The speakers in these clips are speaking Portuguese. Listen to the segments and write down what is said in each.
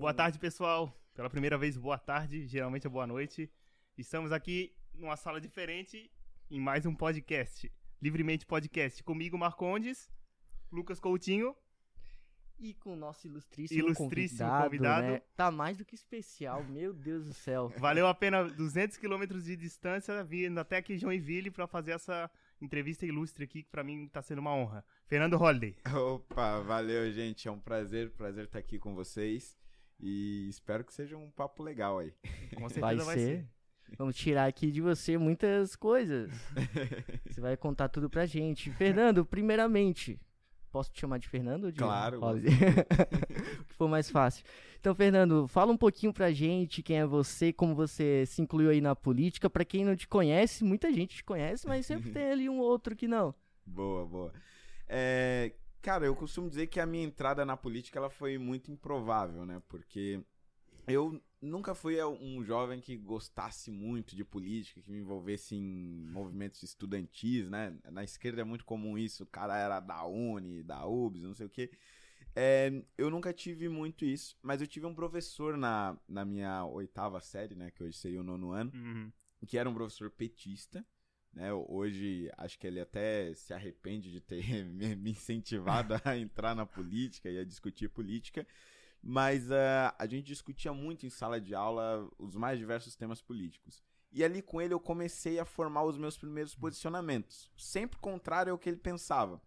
Boa tarde, pessoal. Pela primeira vez, boa tarde. Geralmente é boa noite. Estamos aqui numa sala diferente em mais um podcast. Livremente Podcast. Comigo, Marcondes, Lucas Coutinho. E com o nosso ilustríssimo, Ilustríssimo convidado, convidado. né? Tá mais do que especial, meu Deus do céu. Valeu a pena 200 quilômetros de distância, vindo até aqui em Joinville para fazer essa entrevista ilustre aqui, que pra mim tá sendo uma honra. Fernando Holliday. Opa, valeu, gente. É um prazer, prazer estar aqui com vocês. E espero que seja um papo legal aí. Com certeza Vai, vai, ser. Vamos tirar aqui de você muitas coisas. Você vai contar tudo pra gente. Fernando, primeiramente, posso te chamar de Fernando ou de Claro. O que for mais fácil. Então, Fernando, fala um pouquinho pra gente quem é você, como você se incluiu aí na política. Pra quem não te conhece, muita gente te conhece, mas sempre tem ali um outro que não. Boa, boa. É, cara, eu costumo dizer que a minha entrada na política ela foi muito improvável, né? Porque eu nunca fui um jovem que gostasse muito de política, que me envolvesse em movimentos estudantis, né? Na esquerda é muito comum isso, o cara era da Uni, da UBS, não sei o quê. É, eu nunca tive muito isso, mas eu tive um professor na, na minha oitava série, né? Que hoje seria o nono ano, Uhum. que era um professor petista. Né? Hoje acho que ele até se arrepende de ter me incentivado a entrar na política e a discutir política. Mas ah, a gente discutia muito em sala de aula os mais diversos temas políticos. E ali com ele eu comecei a formar os meus primeiros posicionamentos. Sempre contrário ao que ele pensava.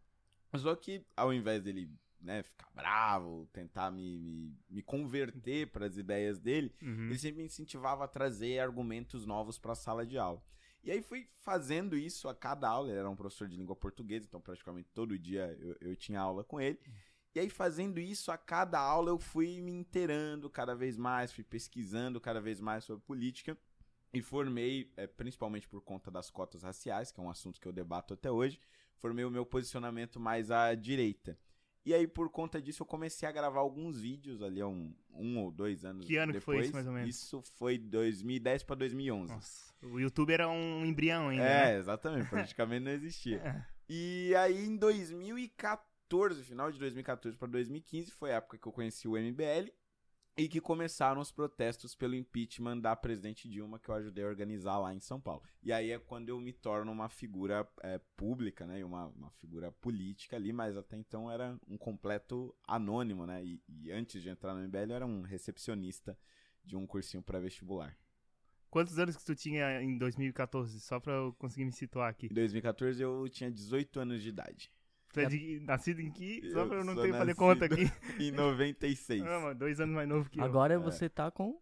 Só que ao invés dele né, ficar bravo, tentar me, me, me converter para as ideias dele, Uhum. ele sempre me incentivava a trazer argumentos novos para a sala de aula. E aí fui fazendo isso a cada aula. Ele era um professor de língua portuguesa, então praticamente todo dia eu, eu tinha aula com ele. E aí fazendo isso a cada aula eu fui me inteirando cada vez mais, fui pesquisando cada vez mais sobre política e formei, eh, principalmente por conta das cotas raciais, que é um assunto que eu debato até hoje, formei o meu posicionamento mais à direita. E aí, por conta disso, eu comecei a gravar alguns vídeos ali há um, um ou dois anos Que ano que foi depois. isso, mais ou menos? Isso foi 2010 para 2011. Nossa, o YouTube era um embrião ainda. É, né? exatamente, praticamente não existia. É. E aí em 2014, final de 2014 para 2015, foi a época que eu conheci o MBL e que começaram os protestos pelo impeachment da presidente Dilma que eu ajudei a organizar lá em São Paulo. E aí é quando eu me torno uma figura é, pública, né, uma, uma figura política ali, mas até então era um completo anônimo, né, e, e antes de entrar no MBL eu era um recepcionista de um cursinho pré-vestibular. Quantos anos que tu tinha em 2014? Só pra eu conseguir me situar aqui. Em 2014 eu tinha 18 anos de idade. Tu é de- nascido em que? Só pra eu não ter que fazer conta aqui. Em 96. Ah, mano, dois anos mais novo que eu. Agora você tá com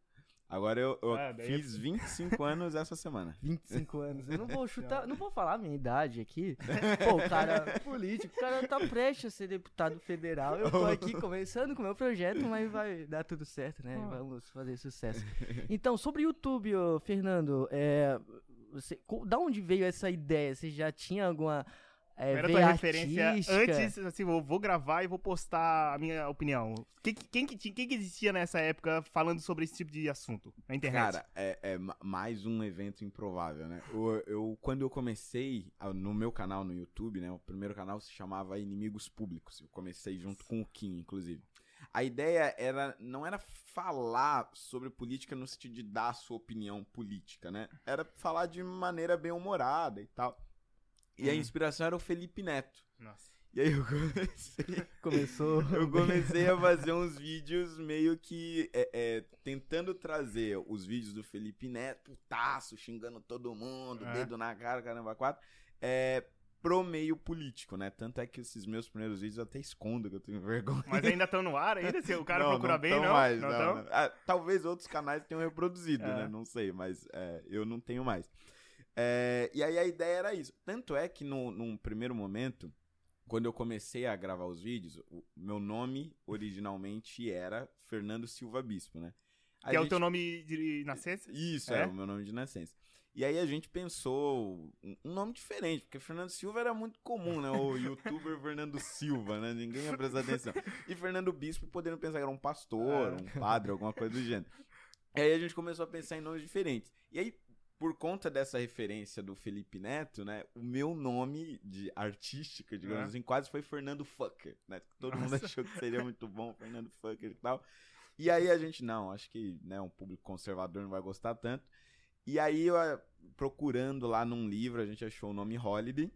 Agora eu, eu Ah, é- fiz 25 anos essa semana. 25 anos. Eu não vou chutar, não vou falar a minha idade aqui. Pô, o cara é político, o cara tá prestes a ser deputado federal. Eu tô aqui começando com o meu projeto, mas vai dar tudo certo, né? Vamos fazer sucesso. Então, sobre o YouTube, ô, Fernando, é, você, da onde veio essa ideia? Você já tinha alguma é, Era tua referência artística? antes, assim, vou, vou gravar e vou postar a minha opinião. Quem, que- quem, quem que existia nessa época falando sobre esse tipo de assunto na internet? Cara, é, é ma- mais um evento improvável, né? Eu, eu- quando eu comecei no meu canal no YouTube, né? O primeiro canal se chamava Inimigos Públicos. Eu comecei junto com o Kim, inclusive. A ideia era não era falar sobre política no sentido de dar a sua opinião política, né? Era falar de maneira bem humorada e tal. E a Uhum. inspiração era o Felipe Neto. Nossa. E aí eu comecei Começou. eu comecei a fazer uns vídeos meio que é, é, tentando trazer os vídeos do Felipe Neto, putaço, xingando todo mundo, É. dedo na cara, caramba, quatro, é, pro meio político, né? Tanto é que esses meus primeiros vídeos eu até escondo, que eu tenho vergonha. Mas ainda estão no ar ainda? Se o cara Não, procura não bem, não? Mais, não, não, não. Ah, talvez outros canais tenham reproduzido, É. né? Não sei, mas é, eu não tenho mais. É, e aí a ideia era isso. Tanto é que no, num primeiro momento, quando eu comecei a gravar os vídeos, o meu nome originalmente era Fernando Silva Bispo, né? A Que é o gente- teu nome de nascença? Isso, É? é? o meu nome de nascença. E aí a gente pensou um- nome diferente, porque Fernando Silva era muito comum, né? O youtuber Fernando Silva, né? Ninguém ia prestar atenção. E Fernando Bispo podendo pensar que era um pastor, É. um padre, alguma coisa do gênero. E aí a gente começou a pensar em nomes diferentes. E aí, por conta dessa referência do Felipe Neto, né? O meu nome de artística, digamos É. assim, quase foi Fernando Fucker, né? Todo mundo Nossa. achou que seria muito bom, Fernando Fucker e tal. E aí a gente, não, acho que né, um público conservador não vai gostar tanto. E aí, eu, procurando lá num livro, a gente achou o nome Holiday.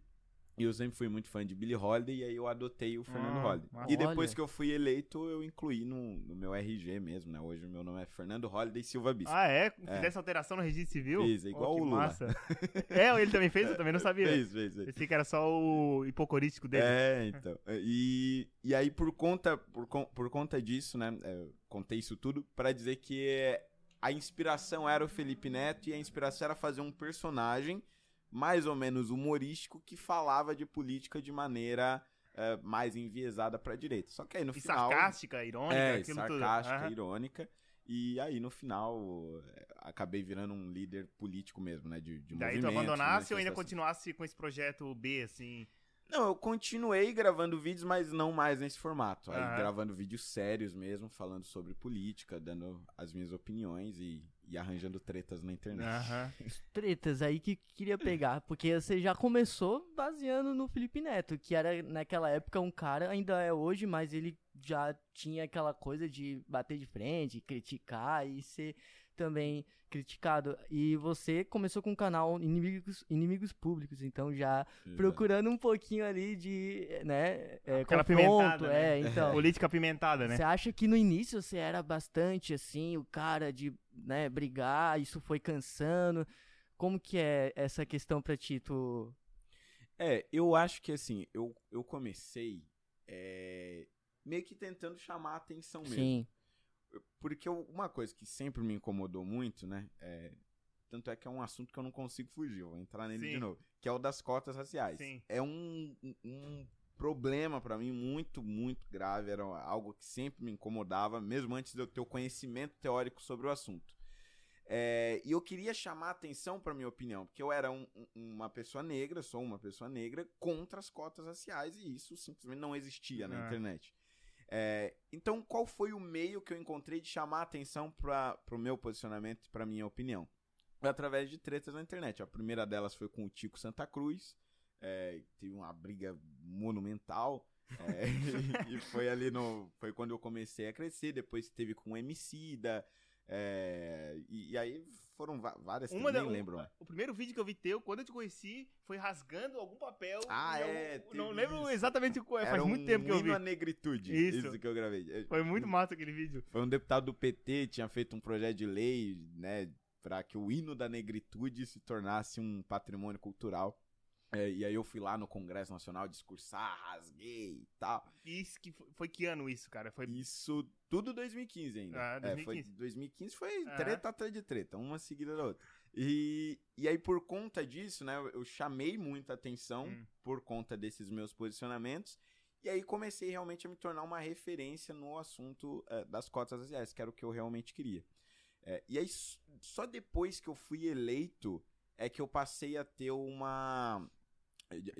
E eu sempre fui muito fã de Billie Holiday, e aí eu adotei o Fernando Ah, Holiday. E depois Olha. que eu fui eleito, eu incluí no, no meu RG mesmo, né? Hoje o meu nome é Fernando Holiday Silva Bispo. Ah, é? Fizesse alteração no registro civil? Fiz, é igual que o Lula. Massa. é, ele também fez? Eu também não sabia. Fez, fez, fez. Pensei que era só o hipocorístico dele. É, então. E, e aí, por conta, por, por conta disso, né? eu contei isso tudo pra dizer que é, a inspiração era o Felipe Neto e a inspiração era fazer um personagem mais ou menos humorístico que falava de política de maneira é, mais enviesada pra direita. Só que aí no E final. sarcástica, irônica, é, aquilo sarcástica, tudo. Irônica. E aí, no final, é, acabei virando um líder político mesmo, né? De, de Daí tu abandonasse ou ainda continuasse com esse projeto B, assim? Não, eu continuei gravando vídeos, mas não mais nesse formato. Aí gravando vídeos sérios mesmo, falando sobre política, dando as minhas opiniões e, e arranjando tretas na internet. Aham. tretas aí que queria pegar, porque você já começou baseando no Felipe Neto, que era naquela época um cara, ainda é hoje, mas ele já tinha aquela coisa de bater de frente, criticar e ser também criticado. E você começou com o canal Inimigos, Inimigos Públicos, então já procurando um pouquinho ali de, né, é, Aquela confronto, apimentada, né? é, então. Política apimentada, né? Você acha que no início você era bastante assim, o cara de, né, brigar, isso foi cansando? Como que é essa questão pra ti? Tu... É, eu acho que assim, eu, eu comecei é, meio que tentando chamar a atenção mesmo. Sim, Porque eu- uma coisa que sempre me incomodou muito, né? é- tanto é que é um assunto que eu não consigo fugir, eu vou entrar nele Sim. de novo. Que é o das cotas raciais. Sim. É um- um problema pra mim muito, muito grave. Era algo que sempre me incomodava, mesmo antes de eu ter o conhecimento teórico sobre o assunto. É, e eu queria chamar a atenção pra minha opinião, porque eu era um- um- uma pessoa negra, sou uma pessoa negra, contra as cotas raciais, e isso simplesmente não existia na Ah. internet. É, então, qual foi o meio que eu encontrei de chamar a atenção para o meu posicionamento e para minha opinião? Através de tretas na internet. A primeira delas foi com o Tico Santa Cruz, é, teve uma briga monumental. é, e foi ali no. Foi quando eu comecei a crescer. Depois teve com o MC da. e, e aí foram várias que Uma eu da- nem um- lembro. O primeiro vídeo que eu vi teu, quando eu te conheci, foi rasgando algum papel. Ah, é, Não teve lembro isso. exatamente qual é, faz Era muito um tempo que eu vi. à negritude. Isso. Isso que eu gravei. É, Foi muito massa aquele vídeo. Foi um deputado do PT, tinha feito um projeto de lei, né, para que o hino da negritude se tornasse um patrimônio cultural. É, e aí eu fui lá no Congresso Nacional discursar, rasguei e tal. Isso que foi, foi que ano isso, cara? Foi Isso tudo 2015 ainda. Ah, É, foi 2015. 2015 foi Aham. treta atrás de treta, uma seguida da outra. E, e aí por conta disso, né, eu- chamei muita atenção Hum. por conta desses meus posicionamentos. E aí comecei realmente a me tornar uma referência no assunto eh, das cotas raciais, que era o que eu realmente queria. Eh, e aí só depois que eu fui eleito é que eu passei a ter uma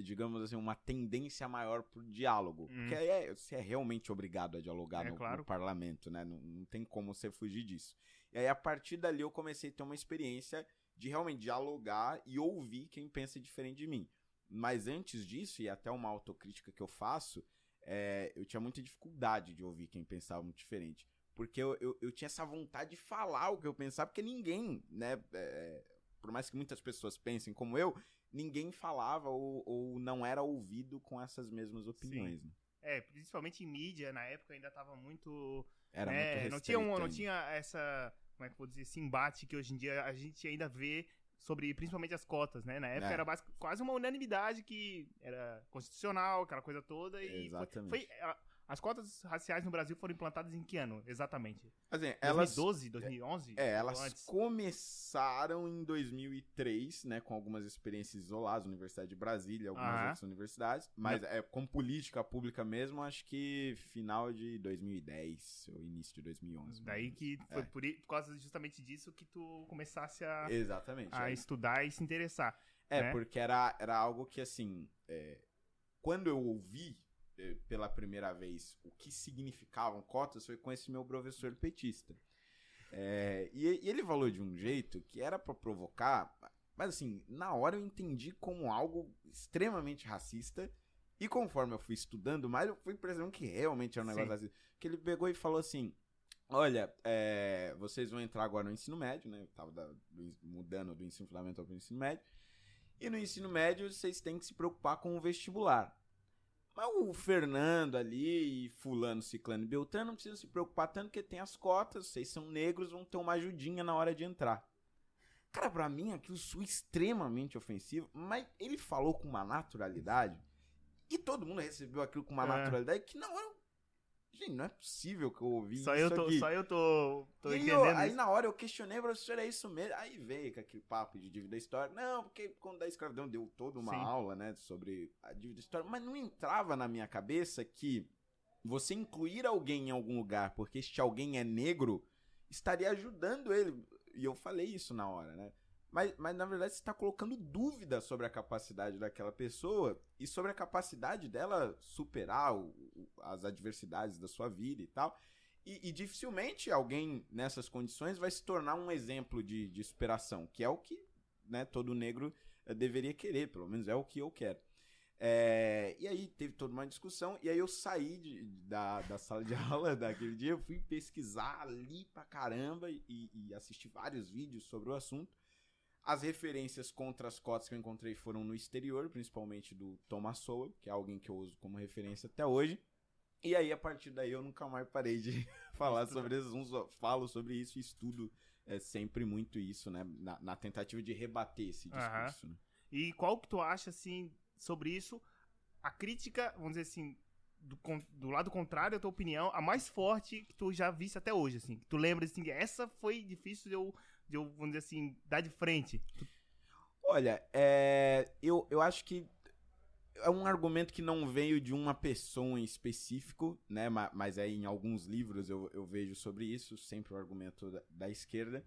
digamos assim, uma tendência maior pro diálogo. Hum. Porque aí é, você é realmente obrigado a dialogar É, no, no claro. parlamento, né? Não, não tem como você fugir disso. E aí, a partir dali, eu comecei a ter uma experiência de realmente dialogar e ouvir quem pensa diferente de mim. Mas antes disso, e até uma autocrítica que eu faço, é, eu tinha muita dificuldade de ouvir quem pensava muito diferente. Porque eu, eu, eu tinha essa vontade de falar o que eu pensava, porque ninguém, né? é, por mais que muitas pessoas pensem como eu, ninguém falava ou, ou não era ouvido com essas mesmas opiniões. né? É, principalmente em mídia, na época ainda tava muito. Era né, muito não tinha um, restrito não tinha essa, como é que eu vou dizer, esse embate que hoje em dia a gente ainda vê sobre principalmente as cotas, né? Na época É. era quase uma unanimidade que era constitucional, aquela coisa toda e foi- Exatamente. foi, a- as cotas raciais no Brasil foram implantadas em que ano, exatamente? Assim, elas, 2012, 2011? É, Ou elas antes? começaram em 2003, né, com algumas experiências isoladas, Universidade de Brasília, algumas outras universidades, mas é, com política pública mesmo, acho que final de 2010 ou início de 2011. Daí que foi É. por, por causa justamente disso que tu começasse a. Exatamente. a é. estudar e se interessar. É, né? porque era, era algo que, assim, é, quando eu ouvi é, pela primeira vez o que significavam cotas, foi com esse meu professor petista. É, e, e ele falou de um jeito que era pra provocar, mas assim, na hora eu entendi como algo extremamente racista. E conforme eu fui estudando mais, eu fui percebendo que realmente era um negócio Sim. racista. Que ele pegou e falou assim: Olha, é, vocês vão entrar agora no ensino médio, né? Eu tava da- do- mudando do ensino fundamental para o ensino médio. E no ensino médio vocês têm que se preocupar com o vestibular. Mas o Fernando ali e fulano, ciclano e beltrano não precisam se preocupar tanto porque tem as cotas, vocês são negros, vão ter uma ajudinha na hora de entrar. Cara, pra mim aquilo soa extremamente ofensivo, mas ele falou com uma naturalidade e todo mundo recebeu aquilo com uma É. naturalidade que não é... Gente, não é possível que eu ouvi Só isso eu tô, aqui. só eu tô, tô aí, entendendo eu- aí na hora eu questionei, professor, é isso mesmo? Aí veio com aquele papo de dívida histórica. Não, porque quando da escravidão deu toda uma Sim. aula, né, sobre a dívida histórica, mas não entrava na minha cabeça que você incluir alguém em algum lugar porque este alguém é negro estaria ajudando ele. E eu falei isso na hora, né? Mas, mas na verdade você está colocando dúvida sobre a capacidade daquela pessoa e sobre a capacidade dela superar o- as adversidades da sua vida e tal. E, e dificilmente alguém nessas condições vai se tornar um exemplo de, de superação, que é o que né, todo negro eh, deveria querer, pelo menos é o que eu quero. É, e aí teve toda uma discussão, e aí eu saí de- da, da sala de aula daquele dia, eu fui pesquisar ali pra caramba e, e assistir vários vídeos sobre o assunto. As referências contra as cotas que eu encontrei foram no exterior, principalmente do Thomas Sowell, que é alguém que eu uso como referência até hoje. E aí, a partir daí, eu nunca mais parei de falar sobre assuntos. Falo sobre isso e estudo é, sempre muito isso, né? Na, na tentativa de rebater esse discurso. né? E qual que tu acha, assim, sobre isso? A crítica, vamos dizer assim, do, do lado contrário, a tua opinião, a mais forte que tu já viste até hoje, assim. Que tu lembra, assim, essa foi difícil de eu, de eu, vamos dizer assim, dar de frente. Olha, é, eu, eu acho que é um argumento que não veio de uma pessoa em específico, né? ma- Mas aí em alguns livros eu, eu vejo sobre isso, sempre o argumento da, da esquerda,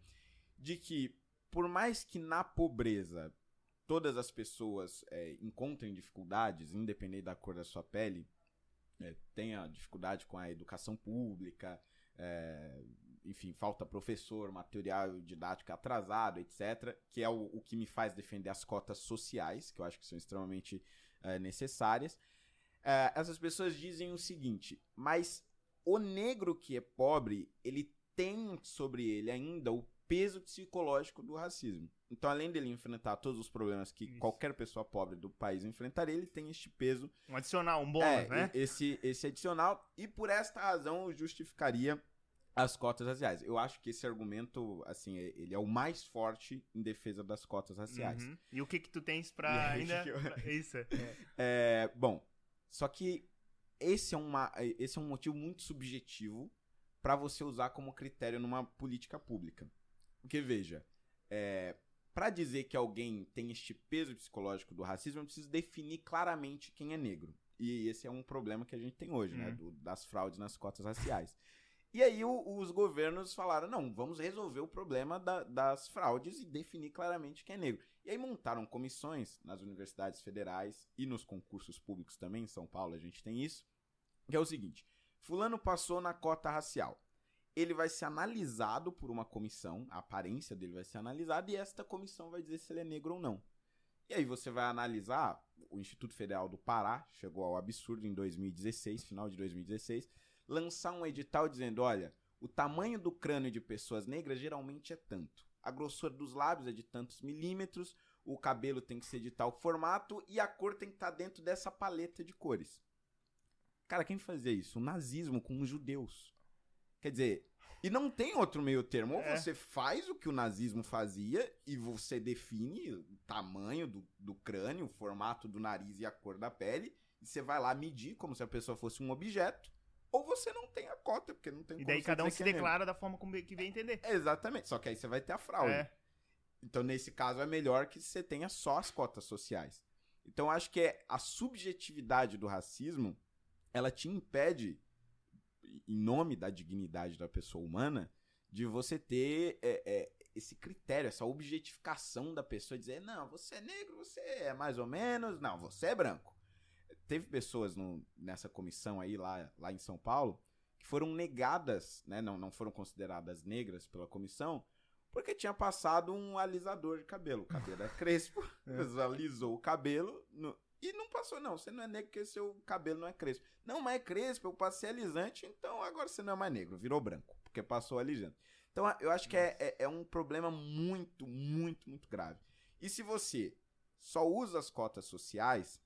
de que por mais que na pobreza todas as pessoas é, encontrem dificuldades, independente da cor da sua pele, é, tenha dificuldade com a educação pública, é, enfim, falta professor, material didático atrasado, etc., que é o, o que me faz defender as cotas sociais, que eu acho que são extremamente eh, necessárias. Eh, essas pessoas dizem o seguinte, mas o negro que é pobre, ele tem sobre ele ainda o peso psicológico do racismo. Então, além dele enfrentar todos os problemas que Isso. qualquer pessoa pobre do país enfrentaria, ele tem este peso Um adicional, um bônus, é, né? esse, esse adicional, e por esta razão justificaria as cotas raciais. Eu acho que esse argumento, assim, é- ele é o mais forte em defesa das cotas raciais. Uhum. E o que que tu tens pra ainda... eu- pra- Isso. é. É, bom, só que esse é, uma, esse é um motivo muito subjetivo para você usar como critério numa política pública. Porque, veja, é, para dizer que alguém tem este peso psicológico do racismo, eu preciso definir claramente quem é negro. E esse é um problema que a gente tem hoje, né? Uhum. do- das fraudes nas cotas raciais. E aí o- os governos falaram, não, vamos resolver o problema da- das fraudes e definir claramente quem é negro. E aí montaram comissões nas universidades federais e nos concursos públicos também, em São Paulo a gente tem isso, que é o seguinte, fulano passou na cota racial. Ele vai ser analisado por uma comissão, a aparência dele vai ser analisada e esta comissão vai dizer se ele é negro ou não. E aí você vai analisar, o Instituto Federal do Pará chegou ao absurdo em 2016, final de 2016, lançar um edital dizendo, olha, o tamanho do crânio de pessoas negras geralmente é tanto. A grossura dos lábios é de tantos milímetros, o cabelo tem que ser de tal formato e a cor tem que estar dentro dessa paleta de cores. Cara, quem fazia isso? O nazismo com os judeus. Quer dizer, e não tem outro meio termo. Ou É. você faz o que o nazismo fazia e você define o tamanho do, do crânio, o formato do nariz e a cor da pele, e você vai lá medir como se a pessoa fosse um objeto, ou você não tem a cota, porque não tem E daí cada um se é declara da forma como que vem entender. Exatamente, só que aí você vai ter a fraude. É. Então, nesse caso, é melhor que você tenha só as cotas sociais. Então, eu acho que é a subjetividade do racismo, ela te impede, em nome da dignidade da pessoa humana, de você ter é, é, esse critério, essa objetificação da pessoa, dizer, não, você é negro, você é mais ou menos, não, você é branco. Teve pessoas no- nessa comissão aí, lá, lá em São Paulo, que foram negadas, né, não, não foram consideradas negras pela comissão, porque tinha passado um alisador de cabelo. O cabelo é crespo, É. alisou o cabelo no- e não passou, não. Você não é negro porque seu cabelo não é crespo. Não, mas é crespo, eu passei alisante, então agora você não é mais negro, virou branco. Porque passou ali já. Então eu acho que é, é, é um problema muito, muito, muito grave. E se você só usa as cotas sociais,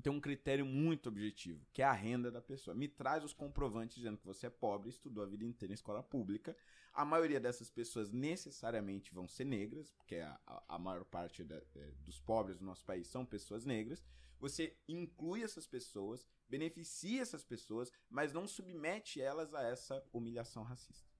tem um critério muito objetivo, que é a renda da pessoa. Me traz os comprovantes dizendo que você é pobre, estudou a vida inteira em escola pública. A maioria dessas pessoas necessariamente vão ser negras, porque a, a, a maior parte da, é, dos pobres do nosso país são pessoas negras. Você inclui essas pessoas, beneficia essas pessoas, mas não submete elas a essa humilhação racista.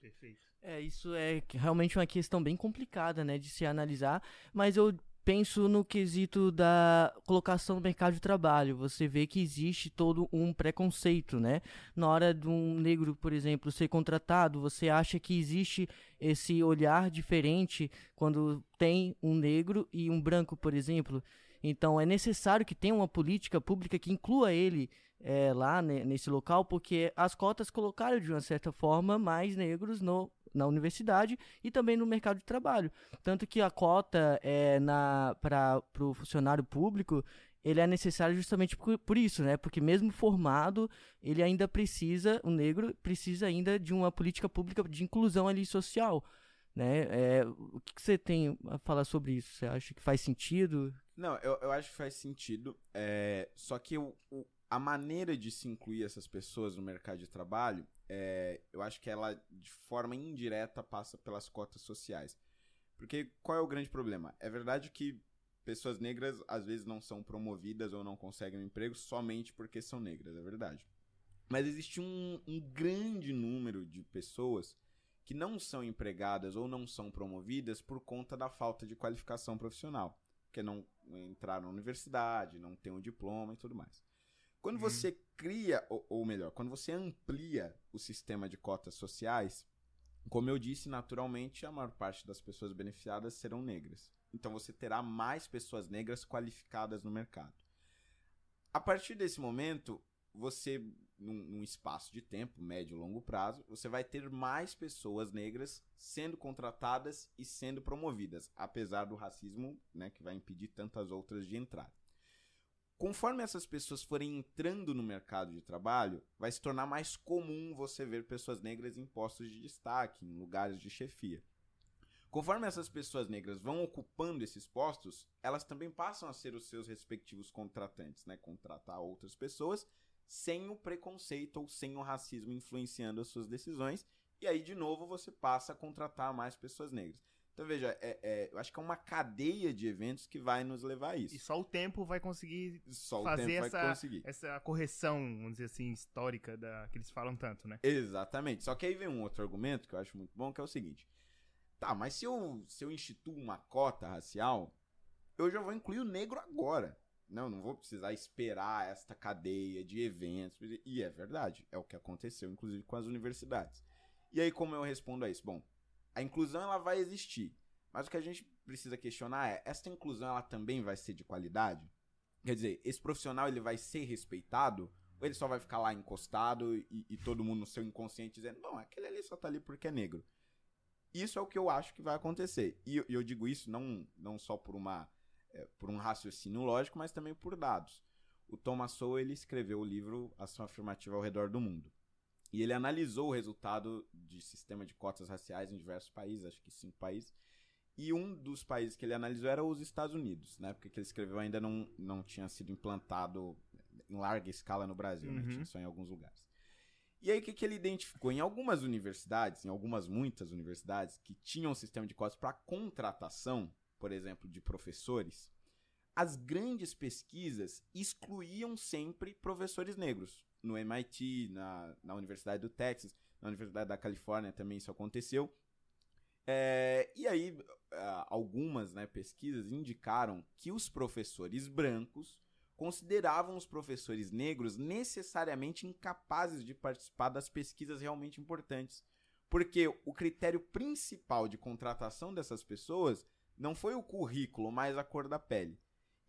Perfeito. É, isso é realmente uma questão bem complicada, né, de se analisar, mas eu penso no quesito da colocação no mercado de trabalho. Você vê que existe todo um preconceito, né? Na hora de um negro, por exemplo, ser contratado, você acha que existe esse olhar diferente quando tem um negro e um branco, por exemplo? Então é necessário que tenha uma política pública que inclua ele é, lá né, nesse local, porque as cotas colocaram de uma certa forma mais negros no na universidade e também no mercado de trabalho. Tanto que a cota é, para o funcionário público ele é necessário justamente por, por, isso, né? Porque mesmo formado, ele ainda precisa, o negro precisa ainda de uma política pública de inclusão ali social, né? É, o que, que, você tem a falar sobre isso? Você acha que faz sentido? Não, eu, eu acho que faz sentido, é, só que o, o, a maneira de se incluir essas pessoas no mercado de trabalho é, eu acho que ela, de forma indireta, passa pelas cotas sociais. Porque qual é o grande problema? É verdade que pessoas negras às vezes não são promovidas ou não conseguem um emprego somente porque são negras, é verdade. Mas existe um, um grande número de pessoas que não são empregadas ou não são promovidas por conta da falta de qualificação profissional. Porque não entraram na universidade, não têm um diploma e tudo mais. Quando uhum. você cria, ou, ou, melhor, quando você amplia o sistema de cotas sociais, como eu disse, naturalmente a maior parte das pessoas beneficiadas serão negras. Então você terá mais pessoas negras qualificadas no mercado. A partir desse momento, você, num, num espaço de tempo, médio e longo prazo, você vai ter mais pessoas negras sendo contratadas e sendo promovidas, apesar do racismo né, que vai impedir tantas outras de entrar. Conforme essas pessoas forem entrando no mercado de trabalho, vai se tornar mais comum você ver pessoas negras em postos de destaque, em lugares de chefia. Conforme essas pessoas negras vão ocupando esses postos, elas também passam a ser os seus respectivos contratantes, né? Contratar outras pessoas sem o preconceito ou sem o racismo influenciando as suas decisões. E aí, de novo, você passa a contratar mais pessoas negras. Então, veja, é, é, eu acho que é uma cadeia de eventos que vai nos levar a isso. E só o tempo vai conseguir só fazer essa, conseguir. essa correção, vamos dizer assim, histórica da, que eles falam tanto, né? Exatamente. Só que aí vem um outro argumento que eu acho muito bom, que é o seguinte. Tá, mas se eu, se eu instituo uma cota racial, eu já vou incluir o negro agora. Não, não vou precisar esperar esta cadeia de eventos. E é verdade, é o que aconteceu, inclusive, com as universidades. E aí, como eu respondo a isso? Bom, a inclusão ela vai existir. Mas o que a gente precisa questionar é, essa inclusão ela também vai ser de qualidade? Quer dizer, esse profissional ele vai ser respeitado? Ou ele só vai ficar lá encostado e, e todo mundo no seu inconsciente dizendo, não, aquele ali só tá ali porque é negro. Isso é o que eu acho que vai acontecer. E eu, eu digo isso não, não só por uma é, por um raciocínio lógico, mas também por dados. O Thomas Sowell ele escreveu o livro Ação Afirmativa ao Redor do Mundo. E ele analisou o resultado de sistema de cotas raciais em diversos países, acho que cinco países. E um dos países que ele analisou era os Estados Unidos. Na época que ele escreveu ainda não, não tinha sido implantado em larga escala no Brasil, né? uhum. né? tinha só em alguns lugares. E aí o que, que ele identificou? Em algumas universidades, em algumas muitas universidades, que tinham um sistema de cotas para contratação, por exemplo, de professores, as grandes pesquisas excluíam sempre professores negros no MIT, na, na Universidade do Texas, na Universidade da Califórnia também isso aconteceu. É, e aí, algumas né, pesquisas indicaram que os professores brancos consideravam os professores negros necessariamente incapazes de participar das pesquisas realmente importantes. Porque o critério principal de contratação dessas pessoas não foi o currículo, mas a cor da pele.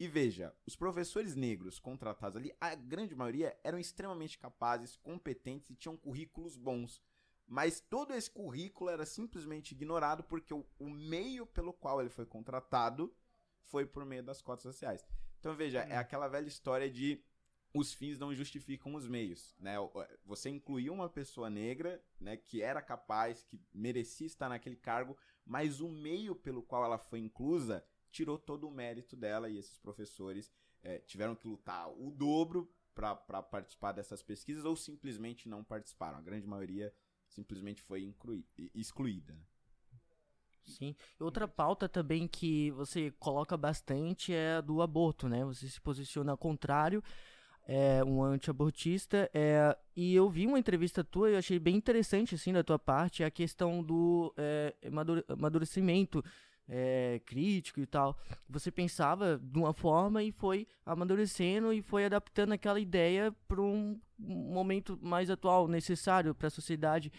E veja, os professores negros contratados ali, a grande maioria eram extremamente capazes, competentes e tinham currículos bons. Mas todo esse currículo era simplesmente ignorado porque o, o meio pelo qual ele foi contratado foi por meio das cotas sociais. Então veja, é hum. aquela velha história de os fins não justificam os meios, né? Você incluiu uma pessoa negra, né, que era capaz, que merecia estar naquele cargo, mas o meio pelo qual ela foi inclusa tirou todo o mérito dela e esses professores é, tiveram que lutar o dobro para participar dessas pesquisas ou simplesmente não participaram. A grande maioria simplesmente foi excluída. Sim. Outra pauta também que você coloca bastante é a do aborto, né? Você se posiciona ao contrário é, um anti-abortista. É, e eu vi uma entrevista tua e achei bem interessante, assim, da tua parte, a questão do é, amadurecimento é, crítico e tal. Você pensava de uma forma e foi amadurecendo e foi adaptando aquela ideia para um momento mais atual, necessário para a sociedade.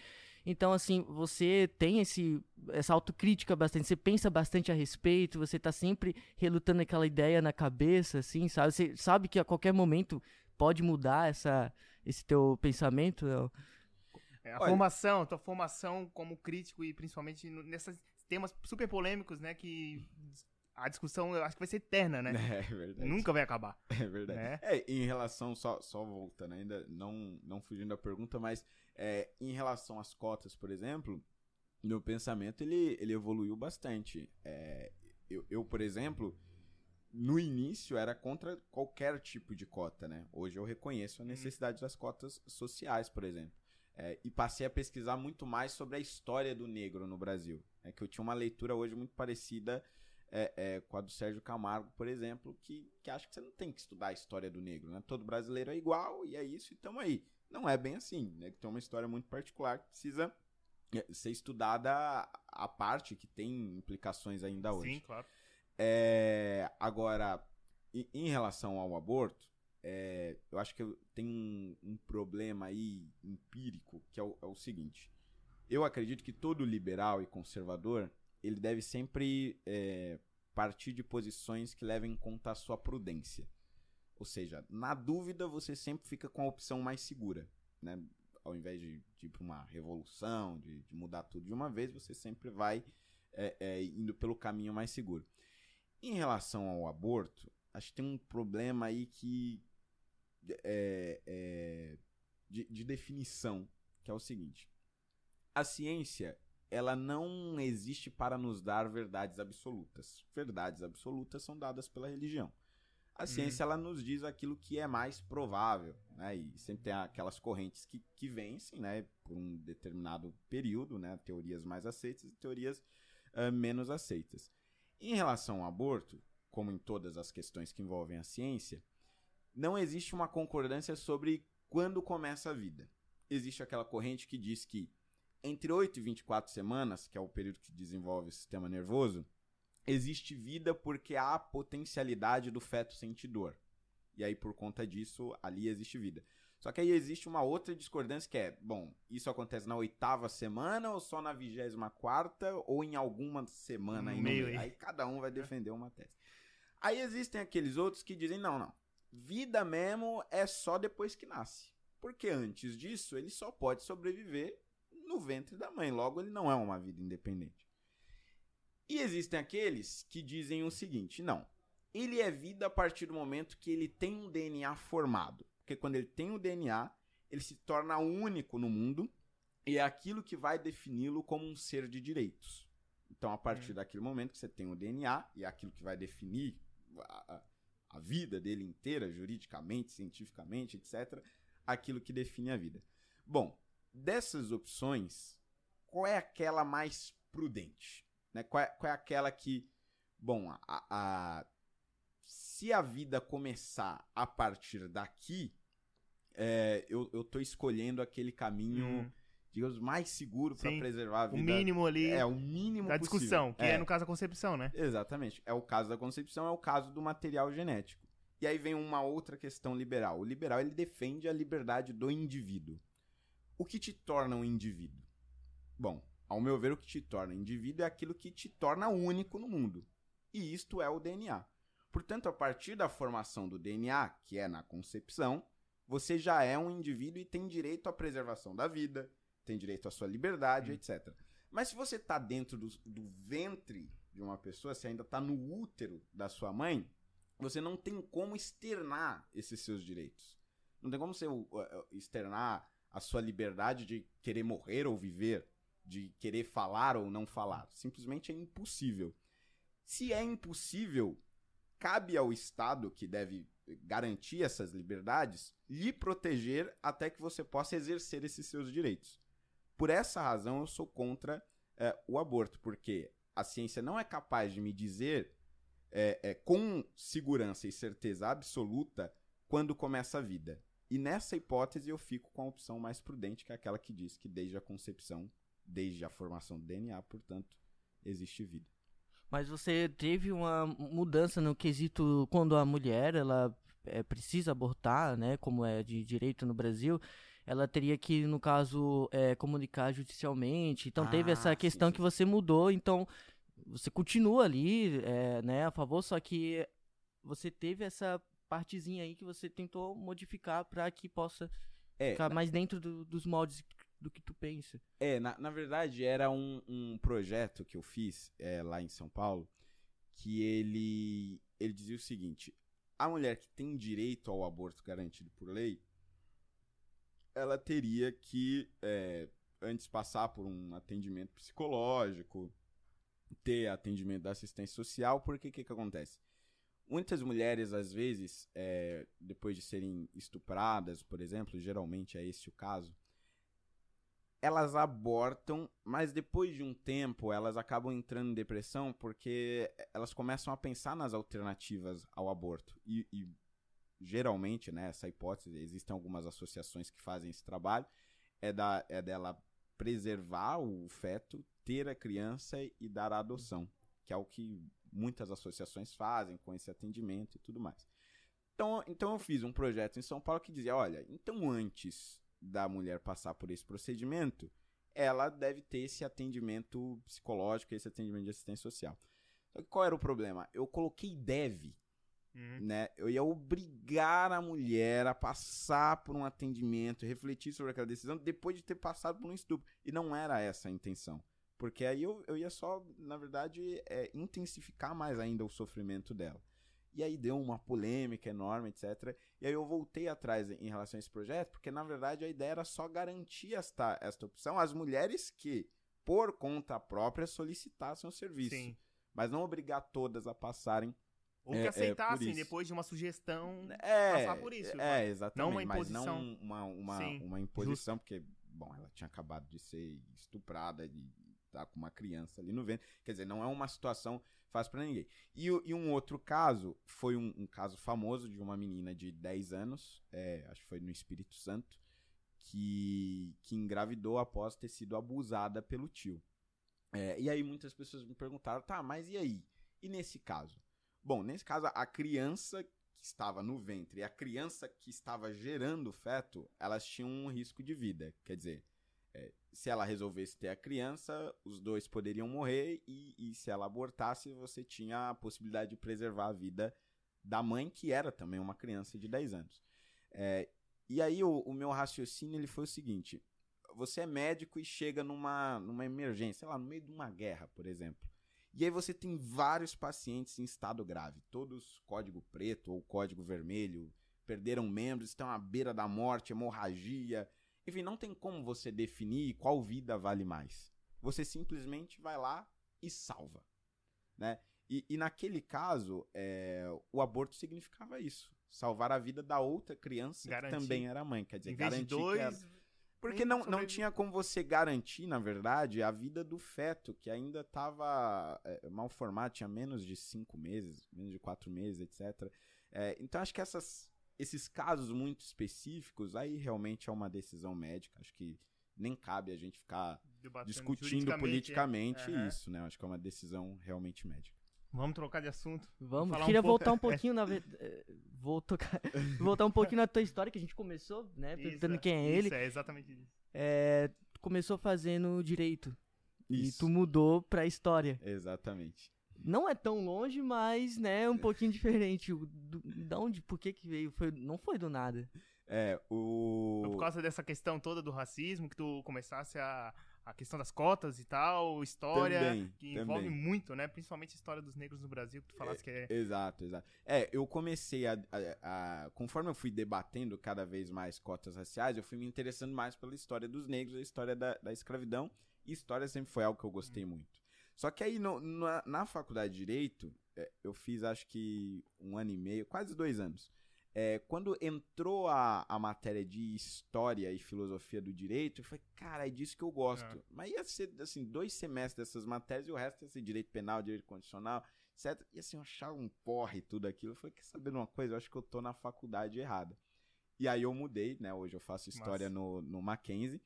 Então, assim, você tem esse, essa autocrítica bastante, você pensa bastante a respeito, você tá sempre relutando aquela ideia na cabeça, assim, sabe? Você sabe que a qualquer momento pode mudar essa, esse teu pensamento? É, a Olha, formação, tua formação como crítico e principalmente nesses temas super polêmicos, né, que a discussão eu acho que vai ser eterna, né? É verdade. Nunca vai acabar. É verdade. Né? É, em relação, só, só voltando ainda, não, não fugindo da pergunta, mas é, em relação às cotas, por exemplo, meu pensamento ele, ele evoluiu bastante. É, eu, eu, por exemplo, no início era contra qualquer tipo de cota, né? Hoje eu reconheço a uhum. necessidade das cotas sociais, por exemplo. É, e passei a pesquisar muito mais sobre a história do negro no Brasil. É que eu tinha uma leitura hoje muito parecida é, é, com a do Sérgio Camargo, por exemplo, que, que acha que você não tem que estudar a história do negro, né? Todo brasileiro é igual e é isso e estamos aí. Não é bem assim, né? Tem uma história muito particular que precisa é, ser estudada a parte que tem implicações ainda hoje. Sim, claro. É, agora, em relação ao aborto, é, eu acho que tem um, um, problema aí empírico que é o, é o, seguinte. Eu acredito que todo liberal e conservador ele deve sempre é, partir de posições que levem em conta a sua prudência. Ou seja, na dúvida você sempre fica com a opção mais segura, né? Ao invés de, de ir para uma revolução, de, de, mudar tudo de uma vez, você sempre vai é, é, indo pelo caminho mais seguro. Em relação ao aborto, acho que tem um problema aí que é, é, de, de definição, que é o seguinte: a ciência ela não existe para nos dar verdades absolutas. Verdades absolutas são dadas pela religião. A ciência uhum. ela nos diz aquilo que é mais provável, né? E sempre tem aquelas correntes que, que vencem, né? Por um determinado período, né? Teorias mais aceitas e teorias uh, menos aceitas. Em relação ao aborto, como em todas as questões que envolvem a ciência, não existe uma concordância sobre quando começa a vida. Existe aquela corrente que diz que entre 8 e 24 semanas, que é o período que desenvolve o sistema nervoso, existe vida porque há a potencialidade do feto sentir dor. E aí, por conta disso, ali existe vida. Só que aí existe uma outra discordância que é, bom, isso acontece na oitava semana ou só na vigésima quarta ou em alguma semana aí no meio. Aí. aí cada um vai defender uma tese. Aí existem aqueles outros que dizem, não, não, vida mesmo é só depois que nasce. Porque antes disso, ele só pode sobreviver no ventre da mãe. Logo, ele não é uma vida independente. E existem aqueles que dizem o seguinte: não, ele é vida a partir do momento que ele tem um DNA formado. Porque quando ele tem o um DNA, ele se torna único no mundo e é aquilo que vai defini-lo como um ser de direitos. Então, a partir é. daquele momento que você tem o DNA e é aquilo que vai definir a, a vida dele inteira, juridicamente, cientificamente, etc., aquilo que define a vida. Bom, dessas opções, qual é aquela mais prudente? Né? Qual, é, qual é aquela que, bom, a, a, se a vida começar a partir daqui, é, eu, eu tô escolhendo aquele caminho, hum. digamos, mais seguro para preservar a vida. O mínimo ali. É, o mínimo da discussão, que é. é. no caso da concepção, né? Exatamente. É o caso da concepção, é o caso do material genético. E aí vem uma outra questão liberal. O liberal ele defende a liberdade do indivíduo. O que te torna um indivíduo? Bom, ao meu ver, o que te torna indivíduo é aquilo que te torna único no mundo. E isto é o DNA. Portanto, a partir da formação do DNA, que é na concepção, você já é um indivíduo e tem direito à preservação da vida, tem direito à sua liberdade, hum. etc. Mas se você está dentro do, do, ventre de uma pessoa, se ainda está no útero da sua mãe, você não tem como externar esses seus direitos. Não tem como você uh, uh, externar a sua liberdade de querer morrer ou viver, de querer falar ou não falar. Simplesmente é impossível. Se é impossível, cabe ao Estado, que deve garantir essas liberdades, lhe proteger até que você possa exercer esses seus direitos. Por essa razão, eu sou contra é, o aborto, porque a ciência não é capaz de me dizer é, é, com segurança e certeza absoluta quando começa a vida. E nessa hipótese eu fico com a opção mais prudente, que é aquela que diz que desde a concepção, desde a formação do DNA, portanto, existe vida. Mas você teve uma mudança no quesito quando a mulher ela é, precisa abortar, né, como é de direito no Brasil, ela teria que, no caso, é, comunicar judicialmente. Então ah, teve essa questão sim, sim. que você mudou, então você continua ali, é, né, a favor, só que você teve essa partezinha aí que você tentou modificar para que possa é, ficar na... mais dentro do, dos moldes do que tu pensa. É, na, na verdade era um, um projeto que eu fiz é, lá em São Paulo que ele, ele dizia o seguinte: a mulher que tem direito ao aborto garantido por lei, ela teria que é, antes passar por um atendimento psicológico, ter atendimento da assistência social, porque o que, que acontece? Muitas mulheres, às vezes, é, depois de serem estupradas, por exemplo, geralmente é esse o caso, elas abortam, mas depois de um tempo elas acabam entrando em depressão porque elas começam a pensar nas alternativas ao aborto. E, e geralmente, né, essa hipótese, existem algumas associações que fazem esse trabalho, é, da, é dela preservar o feto, ter a criança e dar a adoção, que é o que muitas associações fazem com esse atendimento e tudo mais. Então, então eu fiz um projeto em São Paulo que dizia, olha, então antes da mulher passar por esse procedimento, ela deve ter esse atendimento psicológico, esse atendimento de assistência social. Então, qual era o problema? Eu coloquei deve, uhum. né? Eu ia obrigar a mulher a passar por um atendimento, refletir sobre aquela decisão depois de ter passado por um estupro. E não era essa a intenção. Porque aí eu, eu ia só, na verdade, é, intensificar mais ainda o sofrimento dela. E aí deu uma polêmica enorme, etc. E aí eu voltei atrás em relação a esse projeto, porque na verdade a ideia era só garantir esta, esta opção às mulheres que, por conta própria, solicitassem o serviço. Sim. Mas não obrigar todas a passarem ou que é, é aceitassem é depois de uma sugestão é, passar por isso. É, exatamente. Não uma imposição. Mas não uma, uma, uma imposição, Justo. porque, bom, ela tinha acabado de ser estuprada, de tá com uma criança ali no ventre. Quer dizer, não é uma situação fácil para ninguém. E, e, um outro caso foi um, um, caso famoso de uma menina de 10 anos, é, acho que foi no Espírito Santo, que, que engravidou após ter sido abusada pelo tio. É, e aí muitas pessoas me perguntaram, tá, mas e aí? E nesse caso? Bom, nesse caso, a criança que estava no ventre e a criança que estava gerando o feto, elas tinham um risco de vida. Quer dizer, é, se ela resolvesse ter a criança, os dois poderiam morrer e, e, se ela abortasse, você tinha a possibilidade de preservar a vida da mãe, que era também uma criança de 10 anos. É, e aí o, o, meu raciocínio ele foi o seguinte: você é médico e chega numa, numa emergência, sei lá, no meio de uma guerra, por exemplo. E aí você tem vários pacientes em estado grave, todos código preto ou código vermelho, perderam membros, estão à beira da morte, hemorragia, enfim, não tem como você definir qual vida vale mais. Você simplesmente vai lá e salva, né? E, e naquele caso, é, o aborto significava isso. Salvar a vida da outra criança garantir. que também era mãe. Quer dizer, em garantir dois... Era... Porque não, não tinha como você garantir, na verdade, a vida do feto, que ainda estava é, mal formado, tinha menos de cinco meses, menos de quatro meses, etc. É, então, acho que essas esses casos muito específicos, aí realmente é uma decisão médica. Acho que nem cabe a gente ficar Debatendo discutindo politicamente é. isso, né? Acho que é uma decisão realmente médica. Vamos trocar de assunto. Vamos. Queria um voltar um pouquinho na eh, vou tocar, voltar um pouquinho na tua história que a gente começou, né? Perguntando quem é ele. Isso, é exatamente isso. É, começou fazendo direito. Isso. E tu mudou pra história. Exatamente. Não é tão longe, mas, né, um pouquinho diferente. Do, da onde, por que que veio? Foi, não foi do nada. É, o... Foi por causa dessa questão toda do racismo que tu começasse a, a questão das cotas e tal, história, Também, que envolve também. muito, né? Principalmente a história dos negros no Brasil, que tu falasse que é. Exato, exato. É, eu comecei a, a- a- Conforme eu fui debatendo cada vez mais cotas raciais, eu fui me interessando mais pela história dos negros, a história da, da escravidão. E história sempre foi algo que eu gostei muito. Só que aí, no- na, na faculdade de Direito, é, eu fiz acho que um ano e meio, quase dois anos. É, quando entrou a, a matéria de história e filosofia do direito, eu falei, cara, é disso que eu gosto. É. Mas ia ser, assim, dois semestres dessas matérias e o resto ia ser direito penal, direito constitucional, etc. E assim, eu achava um porre tudo aquilo. Eu falei, quer saber de uma coisa? Eu acho que eu tô na faculdade errada. E aí eu mudei, né? Hoje eu faço história no, no Mackenzie.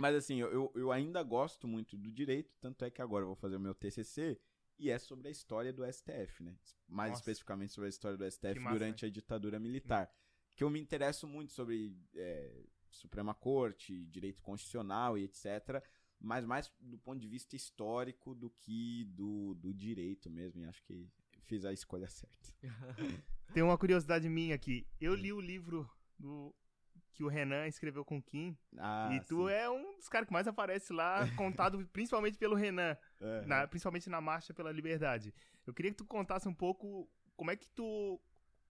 Mas assim, eu, eu ainda gosto muito do direito, tanto é que agora eu vou fazer o meu TCC e é sobre a história do STF, né? Mais Nossa. especificamente sobre a história do STF massa, durante a ditadura militar. Que eu me interesso muito sobre é, Suprema Corte, direito constitucional e etc. Mas mais do ponto de vista histórico do que do, do direito mesmo. E acho que fiz a escolha certa. Tem uma curiosidade minha aqui. Eu li o livro do que o Renan escreveu com o Kim. Ah, e tu sim. é um dos caras que mais aparece lá, contado principalmente pelo Renan. É. na- principalmente na Marcha pela Liberdade. Eu queria que tu contasse um pouco como é que tu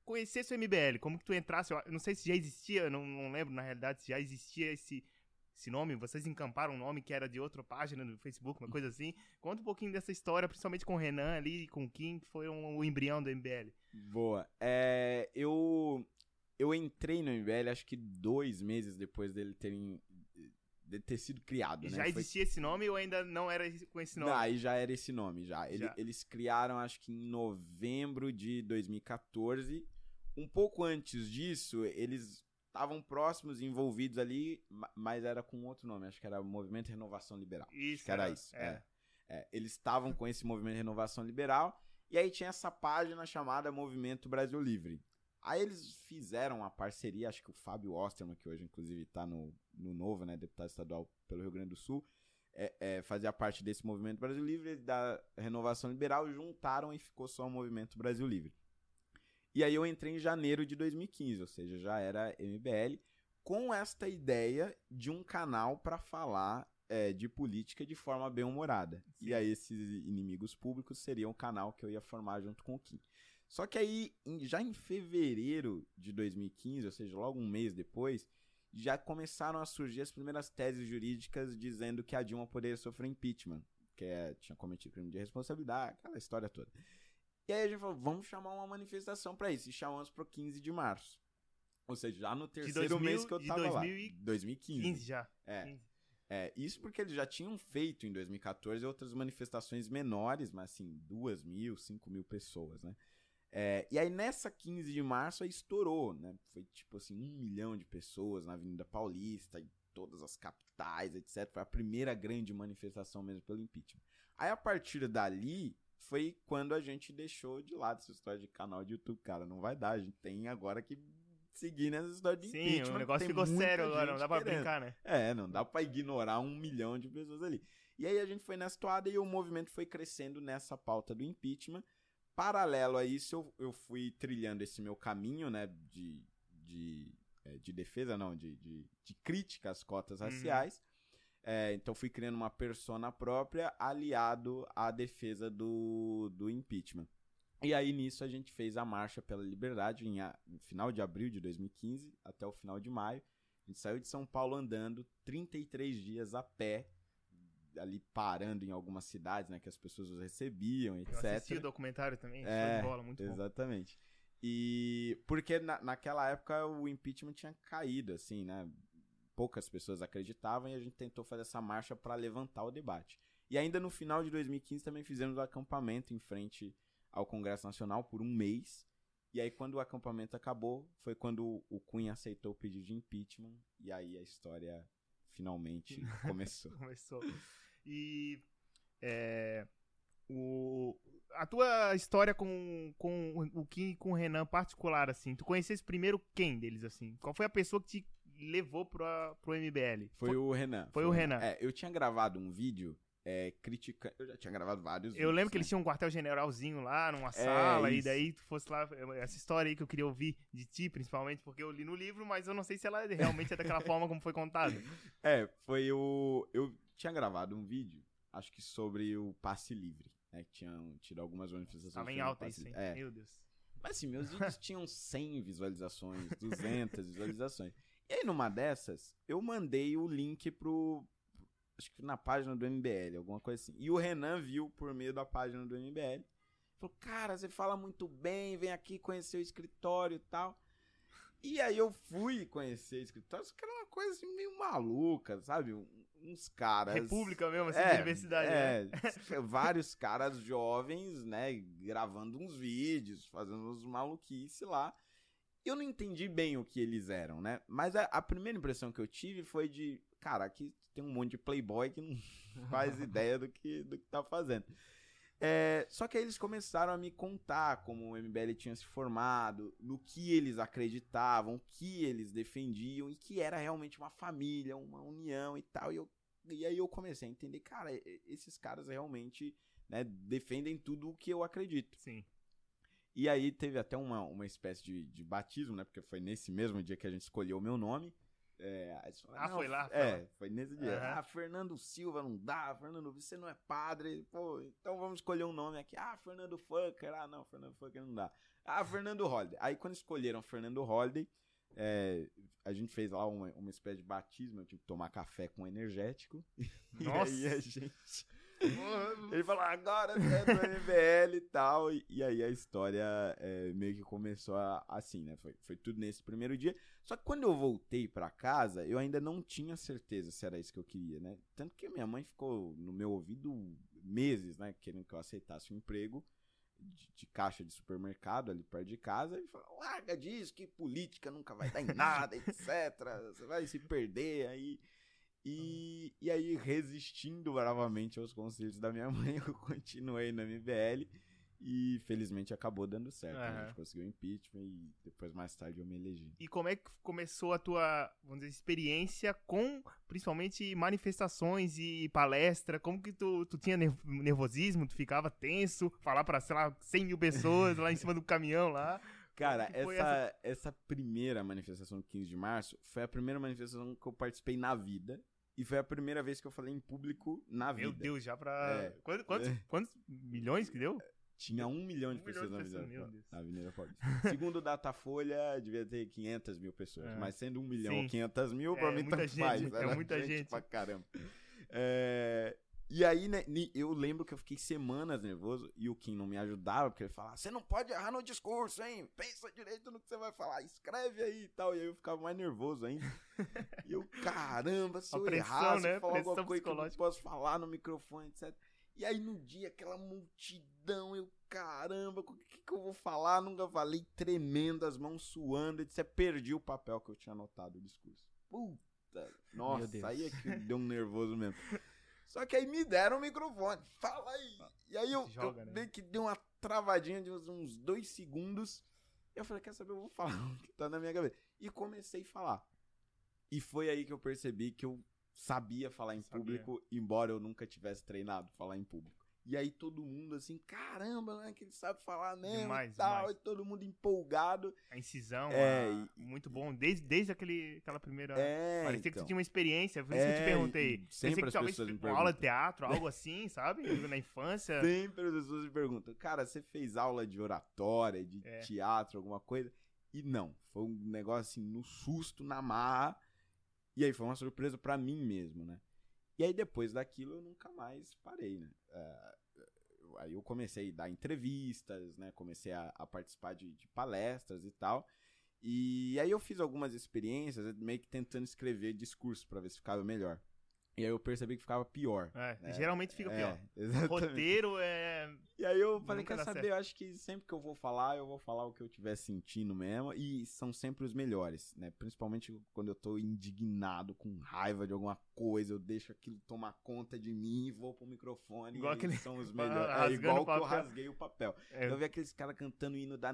conhecesse o MBL, como que tu entrasse, eu não sei se já existia, não, não lembro na realidade se já existia esse, esse nome, vocês encamparam um nome que era de outra página no Facebook, uma coisa assim. Conta um pouquinho dessa história, principalmente com o Renan ali e com o Kim, que foram o embrião do MBL. Boa. É, eu, eu entrei no MBL acho que dois meses depois dele terem de ter sido criado, E né? já Foi- existia esse nome ou ainda não era com esse nome? Não, aí já era esse nome, já. Ele- Já. Eles criaram, acho que em novembro de 2014. Um pouco antes disso, eles estavam próximos, envolvidos ali, ma- mas era com outro nome. Acho que era Movimento Renovação Liberal. Isso, que era era- isso. é. É. É, eles estavam com esse Movimento Renovação Liberal. E aí tinha essa página chamada Movimento Brasil Livre. Aí eles fizeram uma parceria, acho que o Fábio Osterman, que hoje inclusive está no, no Novo, né, deputado estadual pelo Rio Grande do Sul, é, é, fazia parte desse Movimento Brasil Livre, da Renovação Liberal, juntaram e ficou só o Movimento Brasil Livre. E aí eu entrei em janeiro de 2015, ou seja, já era MBL, com esta ideia de um canal para falar é, de política de forma bem-humorada. Sim. E aí esses inimigos públicos seriam o canal que eu ia formar junto com o Kim. Só que aí, já em fevereiro de 2015, ou seja, logo um mês depois, já começaram a surgir as primeiras teses jurídicas dizendo que a Dilma poderia sofrer impeachment, que é, tinha cometido crime de responsabilidade, aquela história toda. E aí a gente falou, vamos chamar uma manifestação para isso, e chamamos pro 15 de março. Ou seja, já no terceiro 2000 mês que eu tava 2000 lá. e 2015. 15 já. É. 15. É, isso porque eles já tinham feito em 2014 outras manifestações menores, mas assim, duas mil, cinco mil pessoas, né? É, e aí nessa 15 de março aí estourou, né? Foi tipo assim, um milhão de pessoas na Avenida Paulista, em todas as capitais, etc. Foi a primeira grande manifestação mesmo pelo impeachment. Aí a partir dali foi quando a gente deixou de lado essa história de canal de YouTube, cara. Não vai dar, a gente tem agora que seguir nessa história de Sim, impeachment. o negócio ficou sério agora, não dá pra querendo. brincar, né? É, não dá pra ignorar um milhão de pessoas ali. E aí a gente foi nessa toada e o movimento foi crescendo nessa pauta do impeachment. Paralelo a isso, eu, eu fui trilhando esse meu caminho, né, de, de, é, de defesa, não, de, de, de crítica às cotas Uhum. raciais. É, então fui criando uma persona própria aliado à defesa do, do impeachment. E aí nisso a gente fez a Marcha pela Liberdade em a- no final de abril de 2015 até o final de maio. A gente saiu de São Paulo andando 33 dias a pé, ali parando em algumas cidades, né, que as pessoas os recebiam, Eu etc. assisti o documentário também, É, de bola, muito bom. Exatamente. E porque na, naquela época o impeachment tinha caído, assim, né? Poucas pessoas acreditavam e a gente tentou fazer essa marcha para levantar o debate. E ainda no final de 2015 também fizemos o acampamento em frente ao Congresso Nacional por um mês. E aí quando o acampamento acabou, foi quando o Cunha aceitou o pedido de impeachment e aí a história finalmente começou. Começou. E é, o, a tua história com, com o Kim e com o Renan particular, assim, tu conhecesse primeiro quem deles, assim? Qual foi a pessoa que te levou pro, pro MBL? Foi o Renan. foi o Renan. É, eu tinha gravado um vídeo é, criticando. Eu já tinha gravado vários. Eu vídeos, lembro que né? eles tinham um quartel-generalzinho lá, numa sala, e isso. daí tu fosse lá. Essa história aí que eu queria ouvir de ti, principalmente, porque eu li no livro, mas eu não sei se ela realmente é daquela forma como foi contada. É, foi o. Eu tinha gravado um vídeo, acho que sobre o passe livre, né? Que tinham tido algumas manifestações. Tava em alta isso, hein? É. Meu Deus. Mas assim, meus vídeos tinham 100 visualizações, 200 visualizações. E aí, numa dessas, eu mandei o link pro. Acho que na página do MBL, alguma coisa assim. E o Renan viu por meio da página do MBL. Falou, cara, você fala muito bem, vem aqui conhecer o escritório e tal. E aí eu fui conhecer o escritório, só que era uma coisa assim, meio maluca, sabe? Uns caras. República mesmo, assim, de universidade. né? É, vários caras jovens, né, gravando uns vídeos, fazendo uns maluquice lá. Eu não entendi bem o que eles eram, né? Mas a, a primeira impressão que eu tive foi de, cara, aqui tem um monte de playboy que não faz ideia do que, do que tá fazendo. É, só que aí eles começaram a me contar como o MBL tinha se formado, no que eles acreditavam, o que eles defendiam e que era realmente uma família, uma união e tal. E, eu, e aí eu comecei a entender, cara, esses caras realmente né, defendem tudo o que eu acredito. Sim. E aí teve até uma, uma espécie de, de batismo, né? Porque foi nesse mesmo dia que a gente escolheu o meu nome. É, aí eles falaram, Ah, "Não, foi lá, foi É, lá." foi nesse dia. Aham. Ah, Fernando Silva não dá, Fernando, você não é padre. Pô, então vamos escolher um nome aqui. Ah, Fernando Funker. Ah, não, Fernando Funker não dá. Ah, Fernando Holliday. Aí quando escolheram Fernando Holliday, é, a gente fez lá uma, uma espécie de batismo. Eu tive que tomar café com energético. Nossa. E aí a gente. Ele falou, agora você é do MBL e tal. E, e aí a história é, meio que começou a- assim, né? Foi, foi tudo nesse primeiro dia. Só que quando eu voltei pra casa, eu ainda não tinha certeza se era isso que eu queria, né? Tanto que minha mãe ficou no meu ouvido meses, né? Querendo que eu aceitasse um emprego de, de caixa de supermercado ali perto de casa. E falou, larga disso, que política nunca vai dar em nada, etc. Você vai se perder aí. E, e aí, resistindo bravamente aos conselhos da minha mãe, eu continuei no MBL e felizmente acabou dando certo. né? A gente conseguiu o impeachment e depois, mais tarde, eu me elegi. E como é que começou a tua, vamos dizer, experiência com, principalmente, manifestações e palestra? Como que tu, tu tinha nerv- nervosismo? Tu ficava tenso? Falar pra, sei lá, 100 mil pessoas lá em cima do caminhão lá? Cara, foi essa, essa primeira manifestação do 15 de março foi a primeira manifestação que eu participei na vida e foi a primeira vez que eu falei em público na vida. Meu Deus, já pra... É. Quantos, quantos, É. quantos milhões que deu? Tinha um milhão de Um pessoas milhão na de pessoas, na Avenida Paulista. Segundo o Datafolha, devia ter 500 mil pessoas. É. Mas sendo um milhão ou 500 mil, É, pra mim muita tanto gente, faz. é muita gente. pra caramba. É, E aí, né, eu lembro que eu fiquei semanas nervoso e o Kim não me ajudava, porque ele falava, você não pode errar no discurso, hein? Pensa direito no que você vai falar, escreve aí e tal. E aí eu ficava mais nervoso ainda. E eu, caramba, se eu pressão, errar, se né? eu falar alguma coisa que eu não posso falar no microfone, etc. E aí no dia, aquela multidão, eu, caramba, o que, que eu vou falar? Nunca falei, tremendo, as mãos suando, etc. Perdi o papel que eu tinha anotado o discurso. Puta, nossa, aí é que deu um nervoso mesmo. Só que aí me deram o microfone, fala aí. E aí eu, joga, eu né? meio que dei uma travadinha de uns, uns dois segundos. Eu falei, quer saber, eu vou falar o que tá na minha cabeça. E comecei a falar. E foi aí que eu percebi que eu sabia falar em Sabia. público, embora eu nunca tivesse treinado falar em público. E aí todo mundo assim, caramba, né, que ele sabe falar mesmo Demais, e tal, demais. e todo mundo empolgado. A incisão, É, a- muito bom. Desde, desde aquele, aquela primeira... É, Parecia que então. tu tinha uma experiência, por isso que eu te É, perguntei. e Pensei sempre que talvez uma aula de teatro, algo assim, sabe? Na infância. Sempre as pessoas me perguntam, cara, você fez aula de oratória, de É. teatro, alguma coisa? E não, foi um negócio assim, no susto, na marra. E aí foi uma surpresa pra mim mesmo, né? E aí depois daquilo eu nunca mais parei, né? Eu- aí eu comecei a dar entrevistas, né? Comecei a, a participar de, de palestras e tal. E aí eu fiz algumas experiências, meio que tentando escrever discurso pra ver se ficava melhor. E aí eu percebi que ficava pior. É, É, geralmente fica pior. É, exatamente. Roteiro é. E aí eu falei, Nunca quer saber, certo. eu acho que sempre que eu vou falar, eu vou falar o que eu estiver sentindo mesmo, e são sempre os melhores, né? Principalmente quando eu tô indignado, com raiva de alguma coisa, eu deixo aquilo tomar conta de mim e vou pro microfone, Igual e aquele- são os melhores. É igual que eu rasguei o papel. é Eu vi aqueles caras cantando o hino da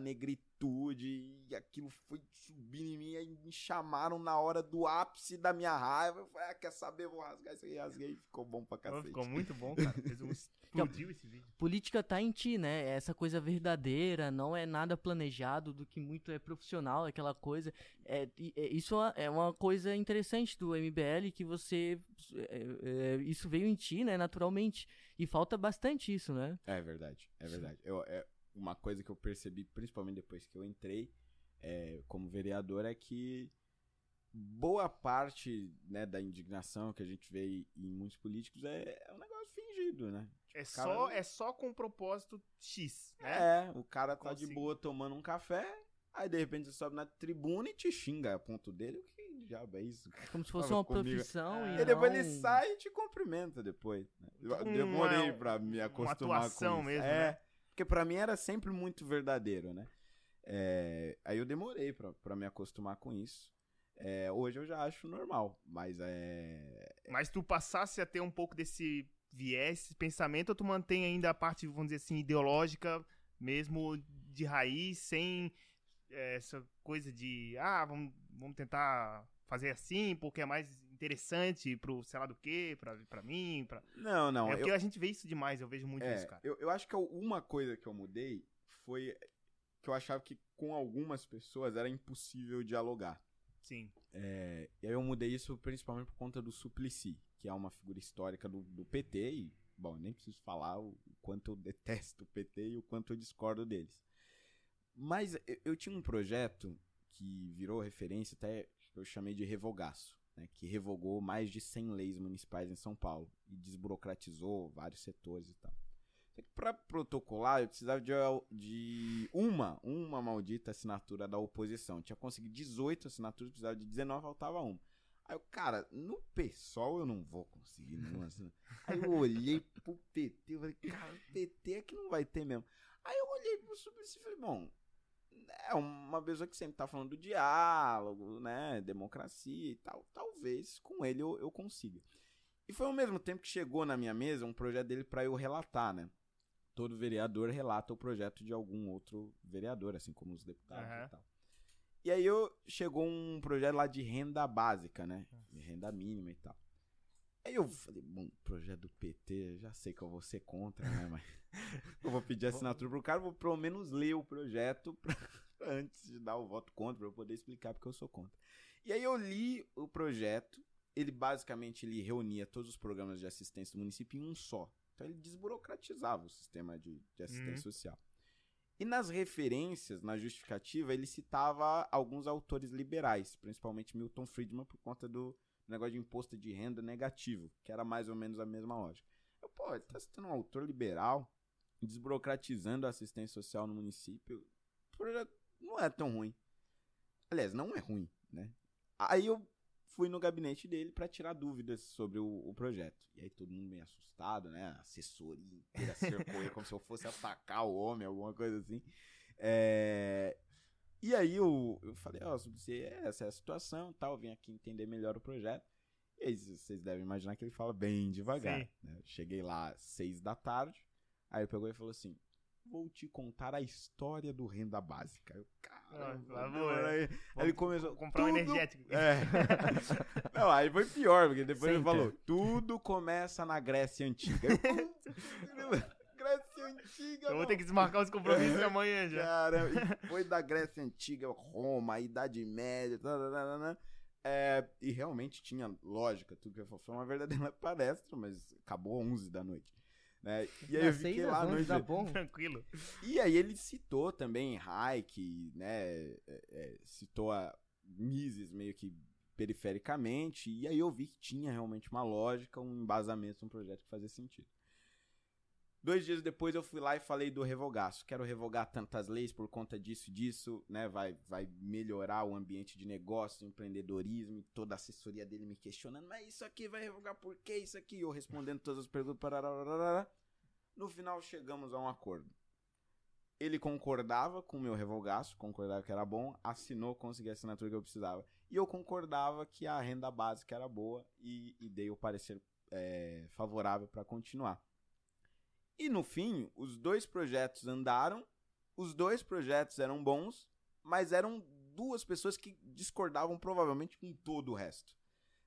atitude, e aquilo foi subindo em mim, e aí me chamaram na hora do ápice da minha raiva. Eu falei, ah, quer saber, vou rasgar isso aí, rasguei, ficou bom pra cacete. Ficou muito bom, cara. Fez um... Explodiu esse vídeo. Política tá em ti, né? É essa coisa verdadeira, não é nada planejado, do que muito é profissional, aquela coisa. É, é isso é uma coisa interessante do MBL, que você. É, é, isso veio em ti, né, naturalmente. E falta bastante isso, né? É verdade, é verdade. Eu, é, uma coisa que eu percebi, principalmente depois que eu entrei é, como vereador, é que boa parte né, da indignação que a gente vê em muitos políticos é, é um negócio fingido, né? Tipo, é, só, é só com propósito X, né? É, o cara tá Consigo. de boa tomando um café, aí de repente você sobe na tribuna e te xinga a ponto dele. O que diabo é isso? Como se fosse uma comigo. profissão é. e, e depois ele sai e te cumprimenta depois. Né? Eu demorei pra me acostumar uma atuação com isso. mesmo, é, né? Porque pra mim era sempre muito verdadeiro, né? É, aí eu demorei pra me acostumar com isso. É, hoje eu já acho normal, mas é. Mas tu passasse a ter um pouco desse viés, pensamento, ou tu mantém ainda a parte, vamos dizer assim, ideológica, mesmo de raiz, sem é, essa coisa de, ah, vamos, vamos tentar fazer assim, porque é mais interessante pro sei lá do que, pra, pra mim, pra... Não, não. É porque eu... a gente vê isso demais, eu vejo muito é, isso, cara. Eu, eu acho que uma coisa que eu mudei foi que eu achava que com algumas pessoas era impossível dialogar. Sim. É, e aí eu mudei isso principalmente por conta do Suplicy, que é uma figura histórica do, do PT e, bom, nem preciso falar o, o quanto eu detesto o PT e o quanto eu discordo deles. Mas eu, eu tinha um projeto que virou referência, até eu chamei de revogaço, né, que revogou mais de 100 leis municipais em São Paulo e desburocratizou vários setores e tal. Para protocolar, eu precisava de, de, uma, uma maldita assinatura da oposição. Eu tinha conseguido 18 assinaturas, precisava de 19, faltava uma. Aí eu, cara, no PSOL eu não vou conseguir nenhuma assinatura. Aí eu olhei pro PT, eu falei, cara, o PT é que não vai ter mesmo. Aí eu olhei pro Suplicy e falei, bom, é uma pessoa que sempre tá falando do diálogo, né, democracia e tal. Talvez com ele eu, eu consiga. E foi ao mesmo tempo que chegou na minha mesa um projeto dele para eu relatar, né? todo vereador relata o projeto de algum outro vereador, assim como os deputados uhum. e tal. E aí eu, chegou um projeto lá de renda básica, né? De renda mínima e tal. Aí eu falei, bom, projeto do PT, já sei que eu vou ser contra, né? Mas eu vou pedir assinatura pro cara, vou pelo menos ler o projeto pra, antes de dar o voto contra, pra eu poder explicar porque eu sou contra. E aí eu li o projeto, ele basicamente ele reunia todos os programas de assistência do município em um só. Então ele desburocratizava o sistema de, de assistência uhum. social. E nas referências, na justificativa, ele citava alguns autores liberais, principalmente Milton Friedman, por conta do negócio de imposto de renda negativo, que era mais ou menos a mesma lógica. Eu, pô, ele tá citando um autor liberal, desburocratizando a assistência social no município. Não é tão ruim. Aliás, não é ruim, né? Aí eu fui no gabinete dele para tirar dúvidas sobre o, o, projeto. E aí todo mundo meio assustado, né? A assessoria inteira cercou ele como se eu fosse atacar o homem, alguma coisa assim. É... E aí eu, eu falei, ó, oh, essa é a situação tal, eu vim aqui entender melhor o projeto. E aí vocês devem imaginar que ele fala bem devagar. Né? Cheguei lá às seis da tarde, aí ele pegou e falou assim, vou te contar a história do renda básica. Eu, caramba, ah, aí, aí ele começou comprar tudo... um energético. É. Não, aí foi pior, porque depois Senta. ele falou: tudo começa na Grécia Antiga. Grécia Antiga. Eu vou ter que desmarcar os compromissos amanhã já. Cara, foi da Grécia Antiga, Roma, Idade Média, tá, tá, tá, tá é, e realmente tinha lógica, tudo que eu falei. Foi uma verdadeira palestra, mas acabou 11 da noite. Né? E aí eu fiquei lá no tá bom. Tranquilo. E aí ele citou também Hayek, né? É, é, citou a Mises meio que perifericamente. E aí eu vi que tinha realmente uma lógica, um embasamento, um projeto que fazia sentido. Dois dias depois eu fui lá e falei do revogaço. Quero revogar tantas leis por conta disso, disso, né? Vai, vai melhorar o ambiente de negócio, empreendedorismo, toda a assessoria dele me questionando, mas isso aqui vai revogar por que isso aqui? Eu respondendo todas as perguntas. Parará. No final chegamos a um acordo. Ele concordava com o meu revogaço, concordava que era bom, assinou, consegui a assinatura que eu precisava. E eu concordava que a renda básica era boa e, e dei o parecer é, favorável para continuar. E no fim, os dois projetos andaram os dois projetos eram bons, mas eram duas pessoas que discordavam provavelmente com todo o resto.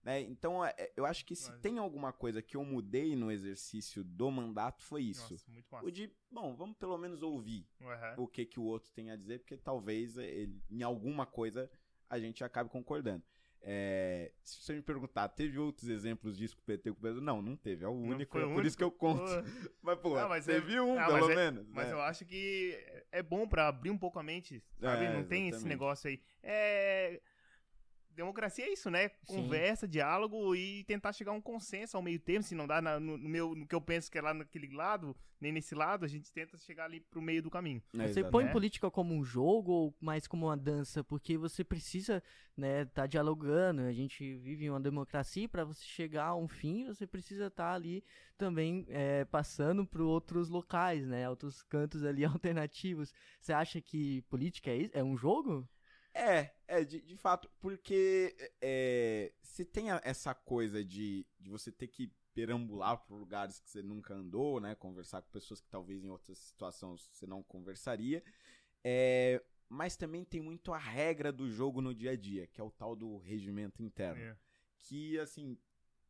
Né? Então, é, é, eu acho que se Mas- tem alguma coisa que eu mudei no exercício do mandato, foi isso. Nossa, muito massa. O de, bom, vamos pelo menos ouvir Uhum. o que, que o outro tem a dizer, porque talvez ele, em alguma coisa a gente acabe concordando. É, se você me perguntar, teve outros exemplos disso com o PT com o Brasil? Não, não teve. É o Não, único, é por isso que eu conto. Pô, Mas, pô, Ah, mas é- viu um, ah, pelo mas é- menos. Mas né? eu acho que é bom pra abrir um pouco a mente, sabe? É, não tem esse negócio aí. É. Democracia é isso, né? Sim. Conversa, diálogo e tentar chegar a um consenso ao meio termo. Se não dá na- no, no meu, no que eu penso que é lá naquele lado, nem nesse lado, a gente tenta chegar ali pro meio do caminho. É, Você põe né? política como um jogo ou mais como uma dança? Porque você precisa, né, tá dialogando. A gente vive em uma democracia para você chegar a um fim, você precisa estar ali também é, passando para outros locais, né, outros cantos ali alternativos. Você acha que política é, isso? é um jogo? É, é, de, de fato, porque é, se tem a- essa coisa de, de você ter que perambular por lugares que você nunca andou, né? Conversar com pessoas que talvez em outras situações você não conversaria. é, mas também tem muito a regra do jogo no dia a dia, que é o tal do regimento interno. É. Que, assim,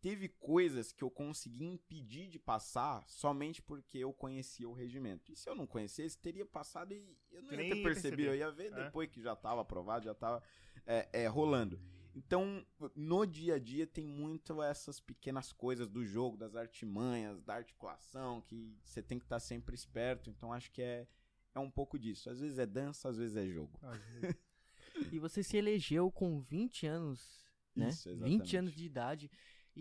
teve coisas que eu consegui impedir de passar somente porque eu conhecia o regimento. E se eu não conhecesse, teria passado e eu não Você ia nem ter percebido. Eu ia ver É. depois que já estava aprovado, já estava é, rolando. Então, no dia a dia tem muito essas pequenas coisas do jogo, das artimanhas, da articulação, que você tem que estar sempre esperto. Então, acho que é, é um pouco disso. Às vezes é dança, às vezes é jogo. Vezes. E você se elegeu com 20 anos, né? Isso, 20 exatamente. anos de idade.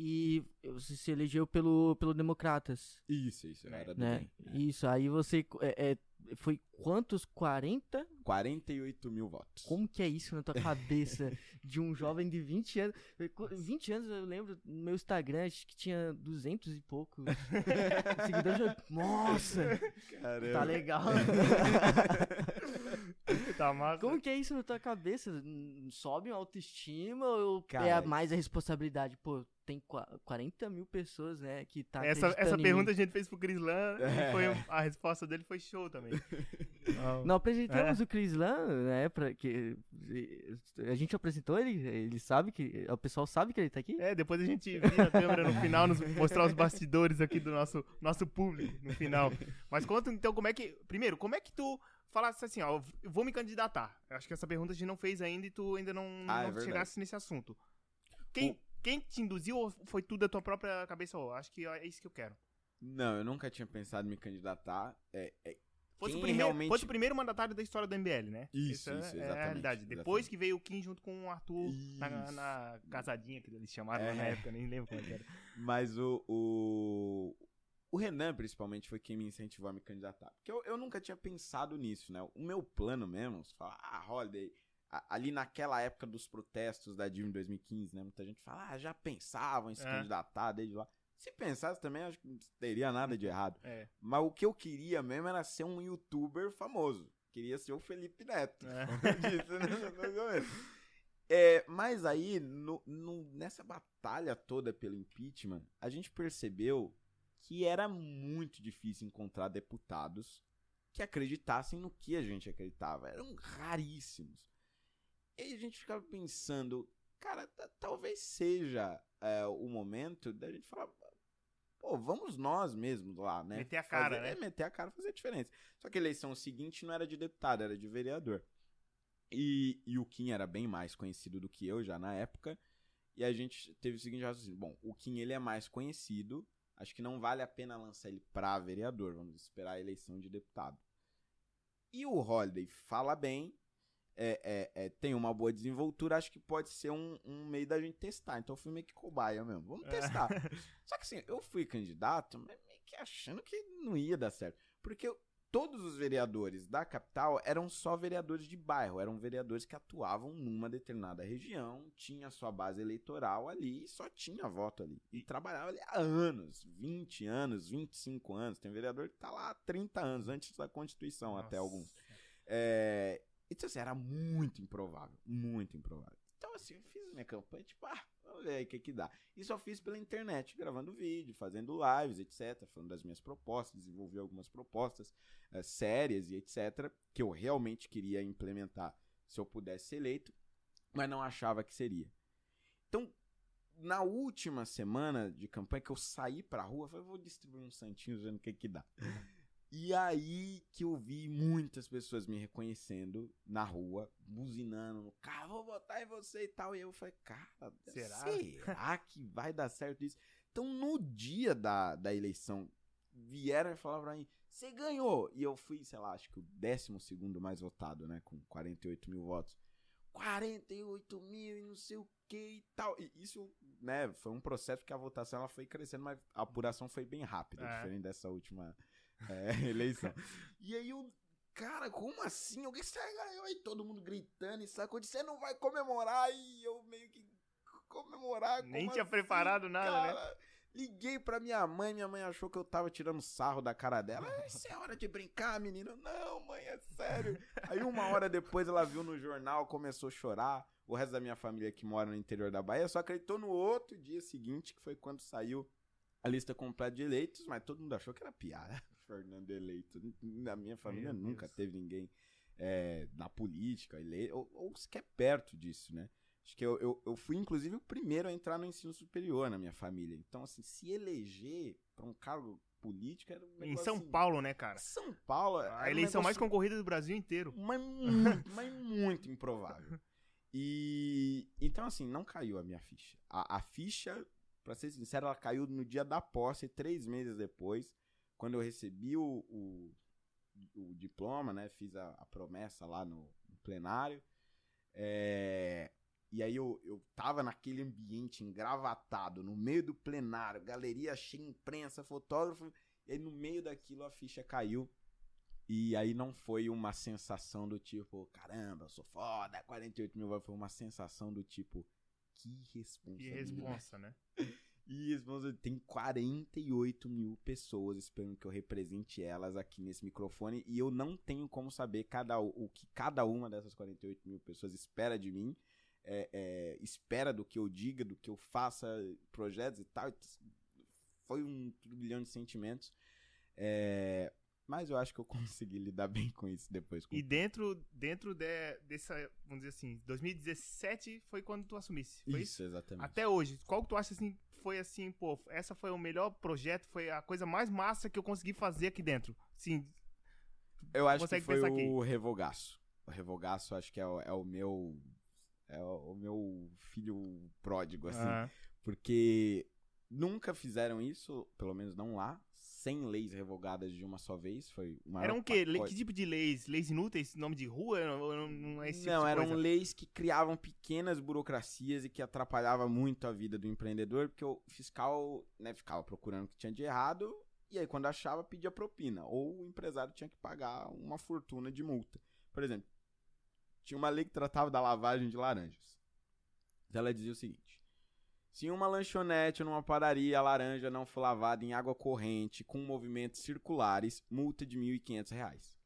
E você se elegeu pelo, pelo Democratas, Isso, isso. É. Era do né? bem. Isso, aí você... é, é, foi quantos? 40? 48 mil votos. Como que é isso na tua cabeça de um jovem de 20 anos? 20 anos eu lembro no meu Instagram, acho que tinha 200 e poucos seguidores. Nossa, Caramba. tá legal. tá massa. Como que é isso na tua cabeça? Sobe a autoestima ou é Cara, a mais a responsabilidade? Pô, tem qua- 40 mil pessoas, né, que tá Essa, essa em pergunta mim. a gente fez pro Chris Lan É. e foi, a resposta dele foi show também. Não apresentamos É. o Chris Lan, né, pra que... A gente apresentou ele, ele sabe que... O pessoal sabe que ele tá aqui? É, depois a gente vira a câmera no final, nos mostrar os bastidores aqui do nosso, nosso público no final. Mas conta então como é que. Primeiro, como é que tu falasse assim, ó, eu vou me candidatar? Eu acho que essa pergunta a gente não fez ainda e tu ainda não, Ah, é não verdade. chegasse nesse assunto. Quem, quem te induziu ou foi tudo da tua própria cabeça? Ó, acho que é isso que eu quero. Não, eu nunca tinha pensado em me candidatar. É, é- Fosse o, primeiro, realmente- fosse o primeiro mandatário da história do MBL, né? Isso, isso, é a exatamente, realidade. Depois exatamente. que veio o Kim junto com o Arthur na, na casadinha que eles chamaram É. na época, nem lembro como é era. Mas o, o. O Renan, principalmente, foi quem me incentivou a me candidatar. Porque eu, eu nunca tinha pensado nisso, né? O meu plano mesmo, você fala, ah, Holiday, a- ali naquela época dos protestos da Dilma em 2015, né? Muita gente fala, ah, já pensavam em se É. candidatar desde lá. Se pensasse também, acho que não teria nada de errado. É. Mas o que eu queria mesmo era ser um youtuber famoso. Queria ser o Felipe Neto. É. Disse, né. É, mas aí, no- no- nessa batalha toda pelo impeachment, a gente percebeu que era muito difícil encontrar deputados que acreditassem no que a gente acreditava. Eram raríssimos. E aí a gente ficava pensando, cara, ta- talvez seja é, o momento da gente falar, pô, vamos nós mesmos lá, né? Meter a cara, Fazer- né? É, meter a cara, fazer a diferença. Só que a eleição seguinte não era de deputado, era de vereador. E, e o Kim era bem mais conhecido do que eu já na época. E a gente teve o seguinte raciocínio. Bom, o Kim ele é mais conhecido. Acho que não vale a pena lançar ele pra vereador. Vamos esperar a eleição de deputado. E o Holiday fala bem. É, é, é, tem uma boa desenvoltura. Acho que pode ser um, um meio da gente testar. Então eu fui meio que cobaia mesmo. Vamos É. testar. Só que assim, eu fui candidato, mas meio que achando que não ia dar certo. Porque eu- todos os vereadores da capital eram só vereadores de bairro, eram vereadores que atuavam numa determinada região, tinha sua base eleitoral ali e só tinha voto ali. E trabalhava ali há anos, 20 anos, 25 anos. Tem vereador que tá lá há 30 anos, antes da Constituição, até Nossa. alguns. É, então, assim, era muito improvável, muito improvável. Então, assim, eu fiz minha campanha, tipo, ah, Vamos ver aí o que que dá. E só fiz pela internet, gravando vídeo, fazendo lives, etc. Falando das minhas propostas, desenvolvi algumas propostas eh, sérias e etc. Que eu realmente queria implementar se eu pudesse ser eleito, mas não achava que seria. Então, na última semana de campanha que eu saí pra rua, eu falei, vou distribuir uns santinhos vendo o que que dá. E aí que eu vi muitas pessoas me reconhecendo na rua, buzinando no carro, vou votar em você e tal. E eu falei, cara, Será? será que vai dar certo isso? Então, no dia da, da eleição, vieram e falaram pra mim, você ganhou! E eu fui, sei lá, acho que o décimo segundo mais votado, né? Com 48 mil votos. 48 mil e não sei o que e tal. E isso, né, foi um processo que a votação ela foi crescendo, mas a apuração foi bem rápida, É. diferente dessa última é, eleição. E aí eu, cara, como assim? Alguém você ganhou aí, todo mundo gritando e sacou de você não vai comemorar e eu meio que comemorar. Nem tinha assim, preparado nada, né? Liguei pra minha mãe, minha mãe achou que eu tava tirando sarro da cara dela. "Ah, Isso é hora de brincar, menino. Não, mãe, é sério. Aí uma hora depois ela viu no jornal, começou a chorar. O resto da minha família que mora no interior da Bahia só acreditou no outro dia seguinte, que foi quando saiu a lista completa de eleitos, mas todo mundo achou que era piada. Fernando eleito. Na minha família Meu nunca Deus. teve ninguém é, na política eleito, ou, ou sequer perto disso, né? Acho que eu, eu, eu fui, inclusive, o primeiro a entrar no ensino superior na minha família. Então, assim, se eleger pra um cargo político era um Em negócio, São assim, Paulo, né, cara? São Paulo. era A um eleição mais negócio concorrida do Brasil inteiro. mas muito, mas muito improvável. E então, assim, não caiu a minha ficha. A, a ficha, pra ser sincero, ela caiu no dia da posse, três meses depois, quando eu recebi o, o, o diploma, né? Fiz a, a promessa lá no, no plenário. É, e aí eu, eu tava naquele ambiente engravatado, no meio do plenário, galeria cheia, imprensa, fotógrafo. E aí no meio daquilo a ficha caiu. E aí não foi uma sensação do tipo, caramba, eu sou foda, 48 mil. Foi uma sensação do tipo, que Que responsabilidade. responsa, né? E tem 48 mil pessoas esperando que eu represente elas aqui nesse microfone. E eu não tenho como saber cada, o que cada uma dessas 48 mil pessoas espera de mim. é, é, espera do que eu diga, do que eu faça, projetos e tal. Foi um turbilhão de sentimentos. É, mas eu acho que eu consegui lidar bem com isso depois. com E dentro, dentro de, dessa, vamos dizer assim, 2017 foi quando tu assumisse. Isso? isso, exatamente. Até hoje, qual que tu acha assim, foi assim, pô, essa foi o melhor projeto, foi a coisa mais massa que eu consegui fazer aqui dentro? Sim, Eu acho que foi o Revogaço. O Revogaço acho que é o, é o meu. É o, o meu filho pródigo, assim. ah, Porque nunca fizeram isso, pelo menos não lá, sem leis revogadas de uma só vez. Foi maior eram o quê? Que tipo de leis? Leis inúteis? Nome de rua? Não, não é esse tipo Não, eram coisa? leis que criavam pequenas burocracias e que atrapalhava muito a vida do empreendedor, porque o fiscal né, ficava procurando o que tinha de errado e aí quando achava pedia propina, ou o empresário tinha que pagar uma fortuna de multa. Por exemplo, tinha uma lei que tratava da lavagem de laranjas. Ela dizia o seguinte: se em uma lanchonete ou numa padaria a laranja não for lavada em água corrente com movimentos circulares, multa de 1.500 reais.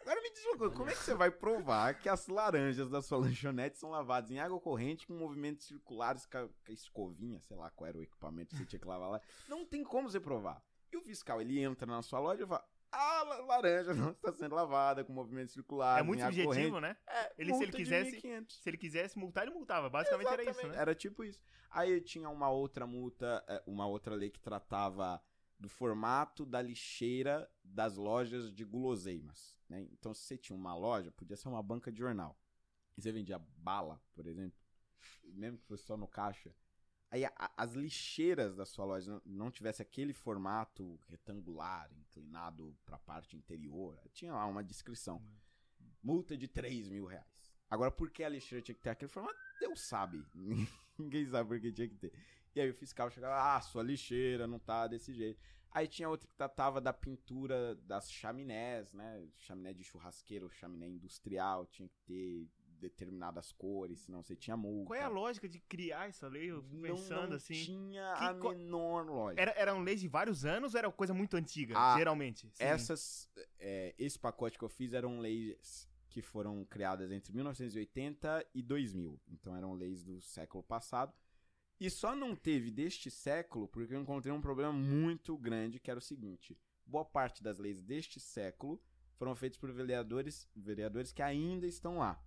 Agora me diz uma coisa, como é que você vai provar que as laranjas da sua lanchonete são lavadas em água corrente com movimentos circulares com escovinha, sei lá qual era o equipamento que você tinha que lavar lá? Não tem como você provar. E o fiscal, ele entra na sua loja e fala, a la- laranja não está sendo lavada com movimentos circulares É muito subjetivo, corrente. né? É, Ele, se ele quisesse- 1.500. Se ele quisesse multar, ele multava. Basicamente era isso, Exatamente, né? Era tipo isso. Aí tinha uma outra multa, é, uma outra lei que tratava do formato da lixeira das lojas de guloseimas. Né? Então, se você tinha uma loja, podia ser uma banca de jornal. E você vendia bala, por exemplo, mesmo que fosse só no caixa. Aí a- a- as lixeiras da sua loja não, não tivesse aquele formato retangular, inclinado para a parte interior. Tinha lá uma descrição. Multa de 3 mil reais. Agora, por que a lixeira tinha que ter aquele formato? Deus sabe. Ninguém sabe por que tinha que ter. E aí o fiscal chegava, ah, sua lixeira não tá desse jeito. Aí tinha outra que tratava da pintura das chaminés, né? Chaminé de churrasqueiro, chaminé industrial, tinha que ter determinadas cores, senão você tinha multa. Qual é a lógica de criar essa lei? Eu fico Não, pensando não assim. tinha Que a co- menor lógica. Era, eram leis de vários anos ou era coisa muito antiga, Ah, geralmente? Sim. Essas, é, esse pacote que eu fiz eram leis que foram criadas entre 1980 e 2000. Então eram leis do século passado. E só não teve deste século porque eu encontrei um problema muito grande, que era o seguinte: boa parte das leis deste século foram feitas por vereadores, vereadores que ainda estão lá.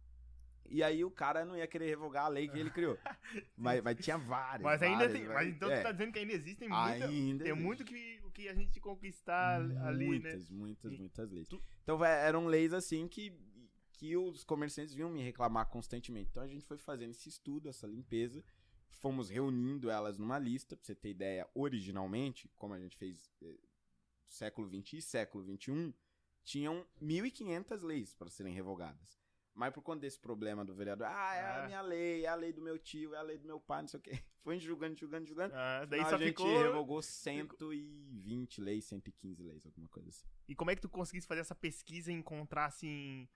E aí o cara não ia querer revogar a lei que ele criou. mas, mas tinha várias. Mas ainda várias, tem. Mas então é, tu tá dizendo que ainda existem muita, ainda Tem existe. muito que, o que a gente conquistar ali, né? muitas, muitas, muitas leis. tu- Então eram leis assim que, que os comerciantes vinham me reclamar constantemente. Então a gente foi fazendo esse estudo, essa limpeza, fomos reunindo elas numa lista, pra você ter ideia, originalmente, como a gente fez eh, século XX e século XXI, tinham 1.500 leis para serem revogadas. Mas por conta desse problema do vereador, ah, é a Ah. minha lei, é a lei do meu tio, é a lei do meu pai, não sei o quê. Foi julgando, julgando, julgando. Ah, daí só a gente ficou. revogou 120 leis, 115 leis, alguma coisa assim. E como é que tu conseguisse fazer essa pesquisa e encontrar, assim.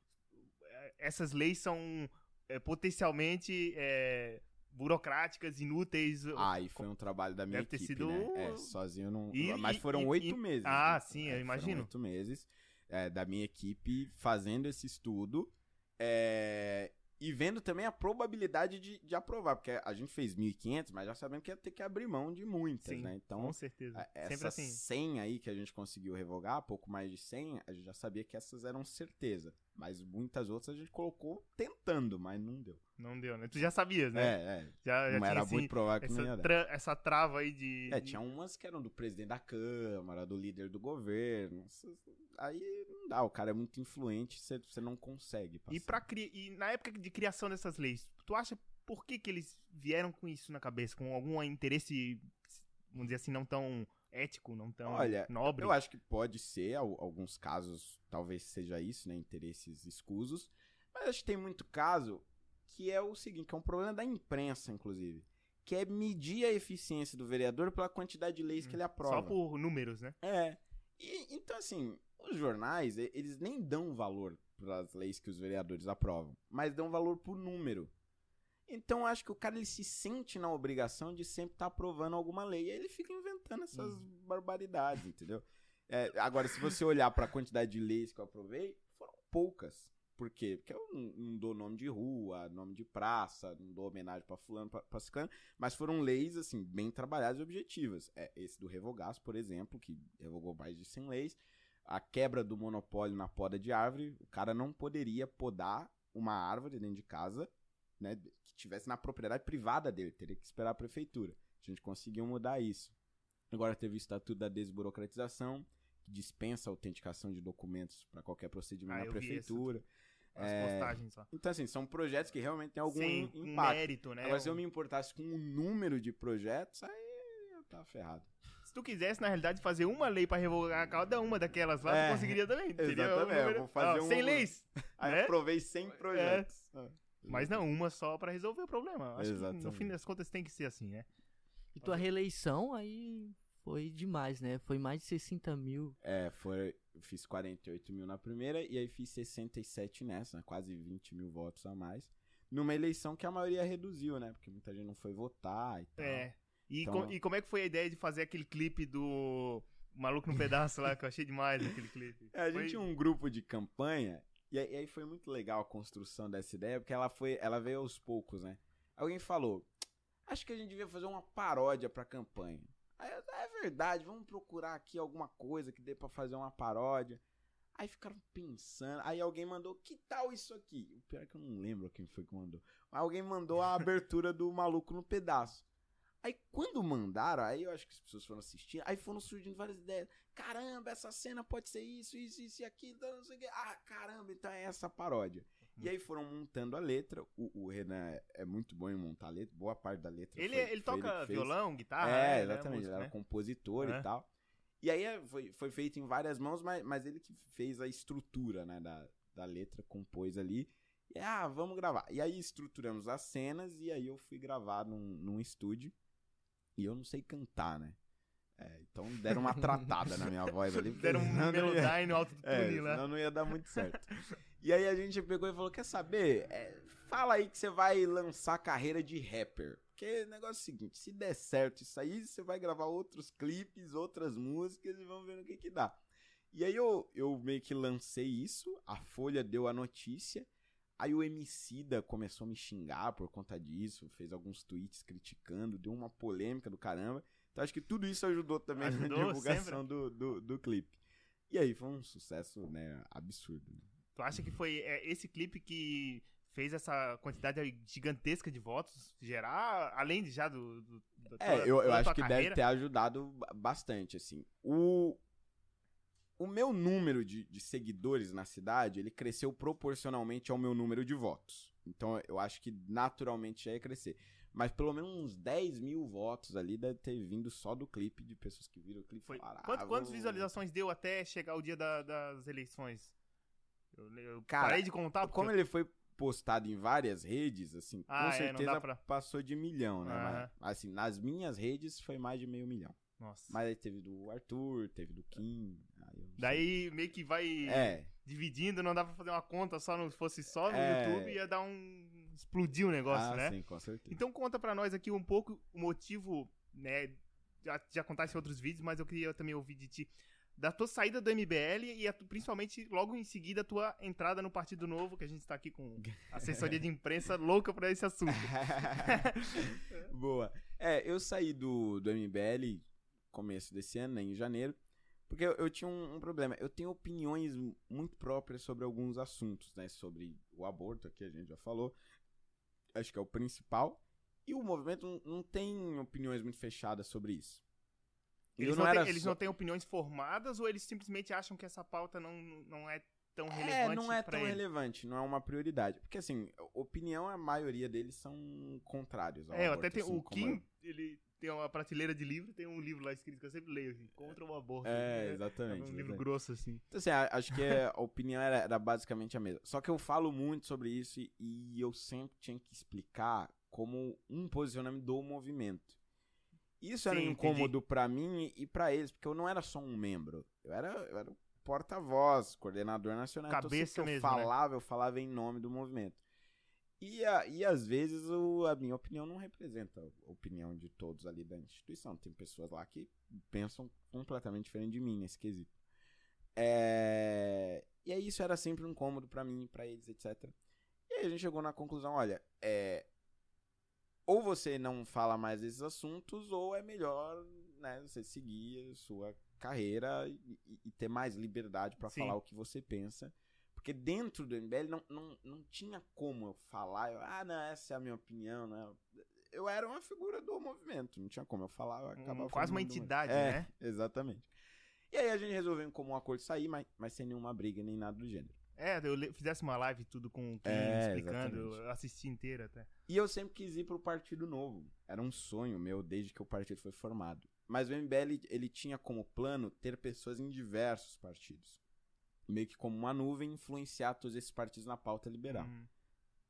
eh, Essas leis são eh, potencialmente eh, burocráticas, inúteis. Ah, e foi um trabalho da minha Deve ter equipe, sido- né? É, sozinho não... E- Mas foram oito meses. Ah, né? sim, eu Foram imagino. oito meses é, da minha equipe fazendo esse estudo é, e vendo também a probabilidade de, de aprovar, porque a gente fez 1.500, mas já sabendo que ia ter que abrir mão de muitas, Sim, né? Então, com certeza. a- Sempre assim. 100 aí que a gente conseguiu revogar, pouco mais de 100, a gente já sabia que essas eram certeza. Mas muitas outras a gente colocou tentando, mas não deu. Não deu, né? Tu já sabias, né? É, é. Já, já tinha, era assim, muito provável que não ia essa, dar. tra- essa trava aí de. É, tinha umas que eram do presidente da Câmara, do líder do governo. Aí não dá, o cara é muito influente, você você não consegue passar. E, pra cri... e na época de criação dessas leis, tu acha por que, que eles vieram com isso na cabeça? Com algum interesse, vamos dizer assim, não tão ético, não tão Olha, nobre? Eu acho que pode ser, al- alguns casos talvez seja isso, né? Interesses escusos. Mas acho que tem muito caso que é o seguinte, que é um problema da imprensa, inclusive. Que é medir a eficiência do vereador pela quantidade de leis que ele aprova. Hum, Só por números, né? É. E, então, assim, os jornais, eles nem dão valor para as leis que os vereadores aprovam, mas dão valor por número. Então, eu acho que o cara ele se sente na obrigação de sempre estar aprovando alguma lei. E aí ele fica inventando essas barbaridades, entendeu? É, agora, se você olhar para a quantidade de leis que eu aprovei, foram poucas. Por quê? Porque eu não, não dou nome de rua, nome de praça, não dou homenagem pra fulano, pra, pra ciclano, mas foram leis, assim, bem trabalhadas e objetivas. É, esse do revogaço, por exemplo, que revogou mais de 100 leis. A quebra do monopólio na poda de árvore, o cara não poderia podar uma árvore dentro de casa, né, que tivesse na propriedade privada dele, teria que esperar a prefeitura. A gente conseguiu mudar isso. Agora teve o Estatuto da Desburocratização, que dispensa a autenticação de documentos para qualquer procedimento Ah, na prefeitura. As É, postagens só. Então, assim, são projetos que realmente têm algum Sem impacto. mérito, né? Agora, se eu me importasse com o número de projetos, aí eu tava ferrado. Se tu quisesse, na realidade, fazer uma lei pra revogar cada uma daquelas lá, É, tu conseguiria também. Exatamente, um eu número- vou fazer Ó, um- 100 leis. Aí né? eu aprovei 100 projetos. Ah. Mas não, uma só pra resolver o problema. Acho que no Exatamente. fim das contas tem que ser assim, né? E tua reeleição aí foi demais, né? Foi mais de 60 mil. É, foi, eu fiz 48 mil na primeira e aí fiz 67 nessa, né? quase 20 mil votos a mais. Numa eleição que a maioria reduziu, né? Porque muita gente não foi votar e tal. É. E, Então- co- e como é que foi a ideia de fazer aquele clipe do Maluco no Pedaço lá, que eu achei demais aquele clipe? É, a Foi- gente tinha um grupo de campanha e aí, e aí foi muito legal a construção dessa ideia, porque ela foi, ela veio aos poucos, né? Alguém falou, acho que a gente devia fazer uma paródia pra campanha. Aí, eu, é verdade, vamos procurar aqui alguma coisa que dê pra fazer uma paródia. Aí ficaram pensando, aí alguém mandou, que tal isso aqui? O pior é que eu não lembro quem foi que mandou. Alguém mandou a abertura do Maluco no Pedaço. Aí quando mandaram, aí eu acho que as pessoas foram assistir, aí foram surgindo várias ideias. Caramba, essa cena pode ser isso, isso, isso e aquilo, não sei o quê. Ah, caramba, então é essa paródia. E aí foram montando a letra. O, o Renan é- é muito bom em montar a letra, boa parte da letra. Ele, foi- ele foi toca fez. violão, guitarra? É, ele exatamente. músico, ele era né? compositor É. e tal. E aí é, foi, foi feito em várias mãos, mas, mas ele que fez a estrutura, né, da, da letra, compôs ali. E, ah, vamos gravar. E aí estruturamos as cenas e aí eu fui gravar num, num estúdio. E eu não sei cantar, né? É, então deram uma tratada na minha voz ali. Deram um melodyne no alto é, tune lá. senão não ia dar muito certo. e aí a gente pegou e falou: quer saber? É, fala aí que você vai lançar carreira de rapper. Porque o negócio é o seguinte: se der certo isso aí, você vai gravar outros clipes, outras músicas e vamos ver no que que dá. E aí eu, eu meio que lancei isso, a Folha deu a notícia. Aí o Emicida começou a me xingar por conta disso, fez alguns tweets criticando, deu uma polêmica do caramba. Então acho que tudo isso ajudou também Ajudou na divulgação do, do, do clipe. E aí foi um sucesso, né, absurdo. Tu acha que foi é, esse clipe que fez essa quantidade gigantesca de votos gerar, além de já do. do da É, tua- eu, eu acho que carreira? deve ter ajudado ba- bastante, assim. O, o meu número de, de seguidores na cidade, ele cresceu proporcionalmente ao meu número de votos. Então, eu acho que naturalmente já ia crescer. Mas pelo menos uns 10 mil votos ali deve ter vindo só do clipe, de pessoas que viram o clipe Foi. falaram... Quanto- "Ah, quantas visualizações deu até chegar o dia da- das eleições? Eu, eu Cara, parei de contar porque Como ele foi postado em várias redes, assim, Ah, com é, não certeza pra- passou de milhão, né? Mas, assim, nas minhas redes foi mais de meio milhão. Nossa. Mas aí teve do Arthur, teve do Kim. aí eu não sei. Daí meio que vai É, dividindo, não dá pra fazer uma conta só no, fosse só no É. YouTube, ia dar um. explodir o negócio, ah, né? sim, com certeza. Então conta pra nós aqui um pouco o motivo, né? Já, já contaste outros vídeos, mas eu queria também ouvir de ti. Da tua saída do MBL e tu- principalmente logo em seguida a tua entrada no Partido Novo, que a gente tá aqui com assessoria de imprensa louca pra esse assunto. Boa. É, eu saí do, do MBL começo desse ano, né, em janeiro, porque eu, eu tinha um, um problema. Eu tenho opiniões muito próprias sobre alguns assuntos, né? Sobre o aborto, aqui a gente já falou. Acho que é o principal. E o movimento não, não tem opiniões muito fechadas sobre isso. Eles, não, têm, era eles só- não têm opiniões formadas ou eles simplesmente acham que essa pauta não, não é tão É, relevante não é tão eles? relevante, não é uma prioridade. Porque, assim, opinião, a maioria deles são contrários ao É, aborto, até tenho, assim o Kim, ele tem uma prateleira de livro, tem um livro lá escrito que eu sempre leio, assim, contra o aborto. É, É exatamente. um livro exatamente. grosso, assim. Então, assim, acho que é- a opinião era, era basicamente a mesma. Só que eu falo muito sobre isso e, e eu sempre tinha que explicar como um posicionamento do movimento. Isso era Sim, um incômodo pra mim e pra eles, porque eu não era só um membro. Eu era, eu era o porta-voz, coordenador nacional. então, Cabeça que mesmo, eu né? falava, eu falava em nome do movimento. E, a- e às vezes o- a minha opinião não representa a opinião de todos ali da instituição. Tem pessoas lá que pensam completamente diferente de mim nesse quesito. É, E aí isso era sempre um incômodo pra mim, pra eles, etc. E aí a gente chegou na conclusão, olha, é... ou você não fala mais desses assuntos, ou é melhor né, você seguir a sua carreira e, e- ter mais liberdade Sim. falar o que você pensa. Porque dentro do MBL não, não, não tinha como eu falar, eu, ah, não, essa é a minha opinião, né? Eu era uma figura do movimento, não tinha como eu falar, eu acabava Um- quase uma entidade, É, né? Exatamente. E aí a gente resolveu em comum acordo sair, mas, mas sem nenhuma briga nem nada do gênero. É, eu fizesse uma live tudo com o Kim É, explicando, exatamente. eu assisti inteira até. E eu sempre quis ir pro Partido Novo. Era um sonho meu desde que o partido foi formado. Mas o MBL, ele tinha como plano ter pessoas em diversos partidos. Meio que como uma nuvem influenciar todos esses partidos na pauta liberal. Hum.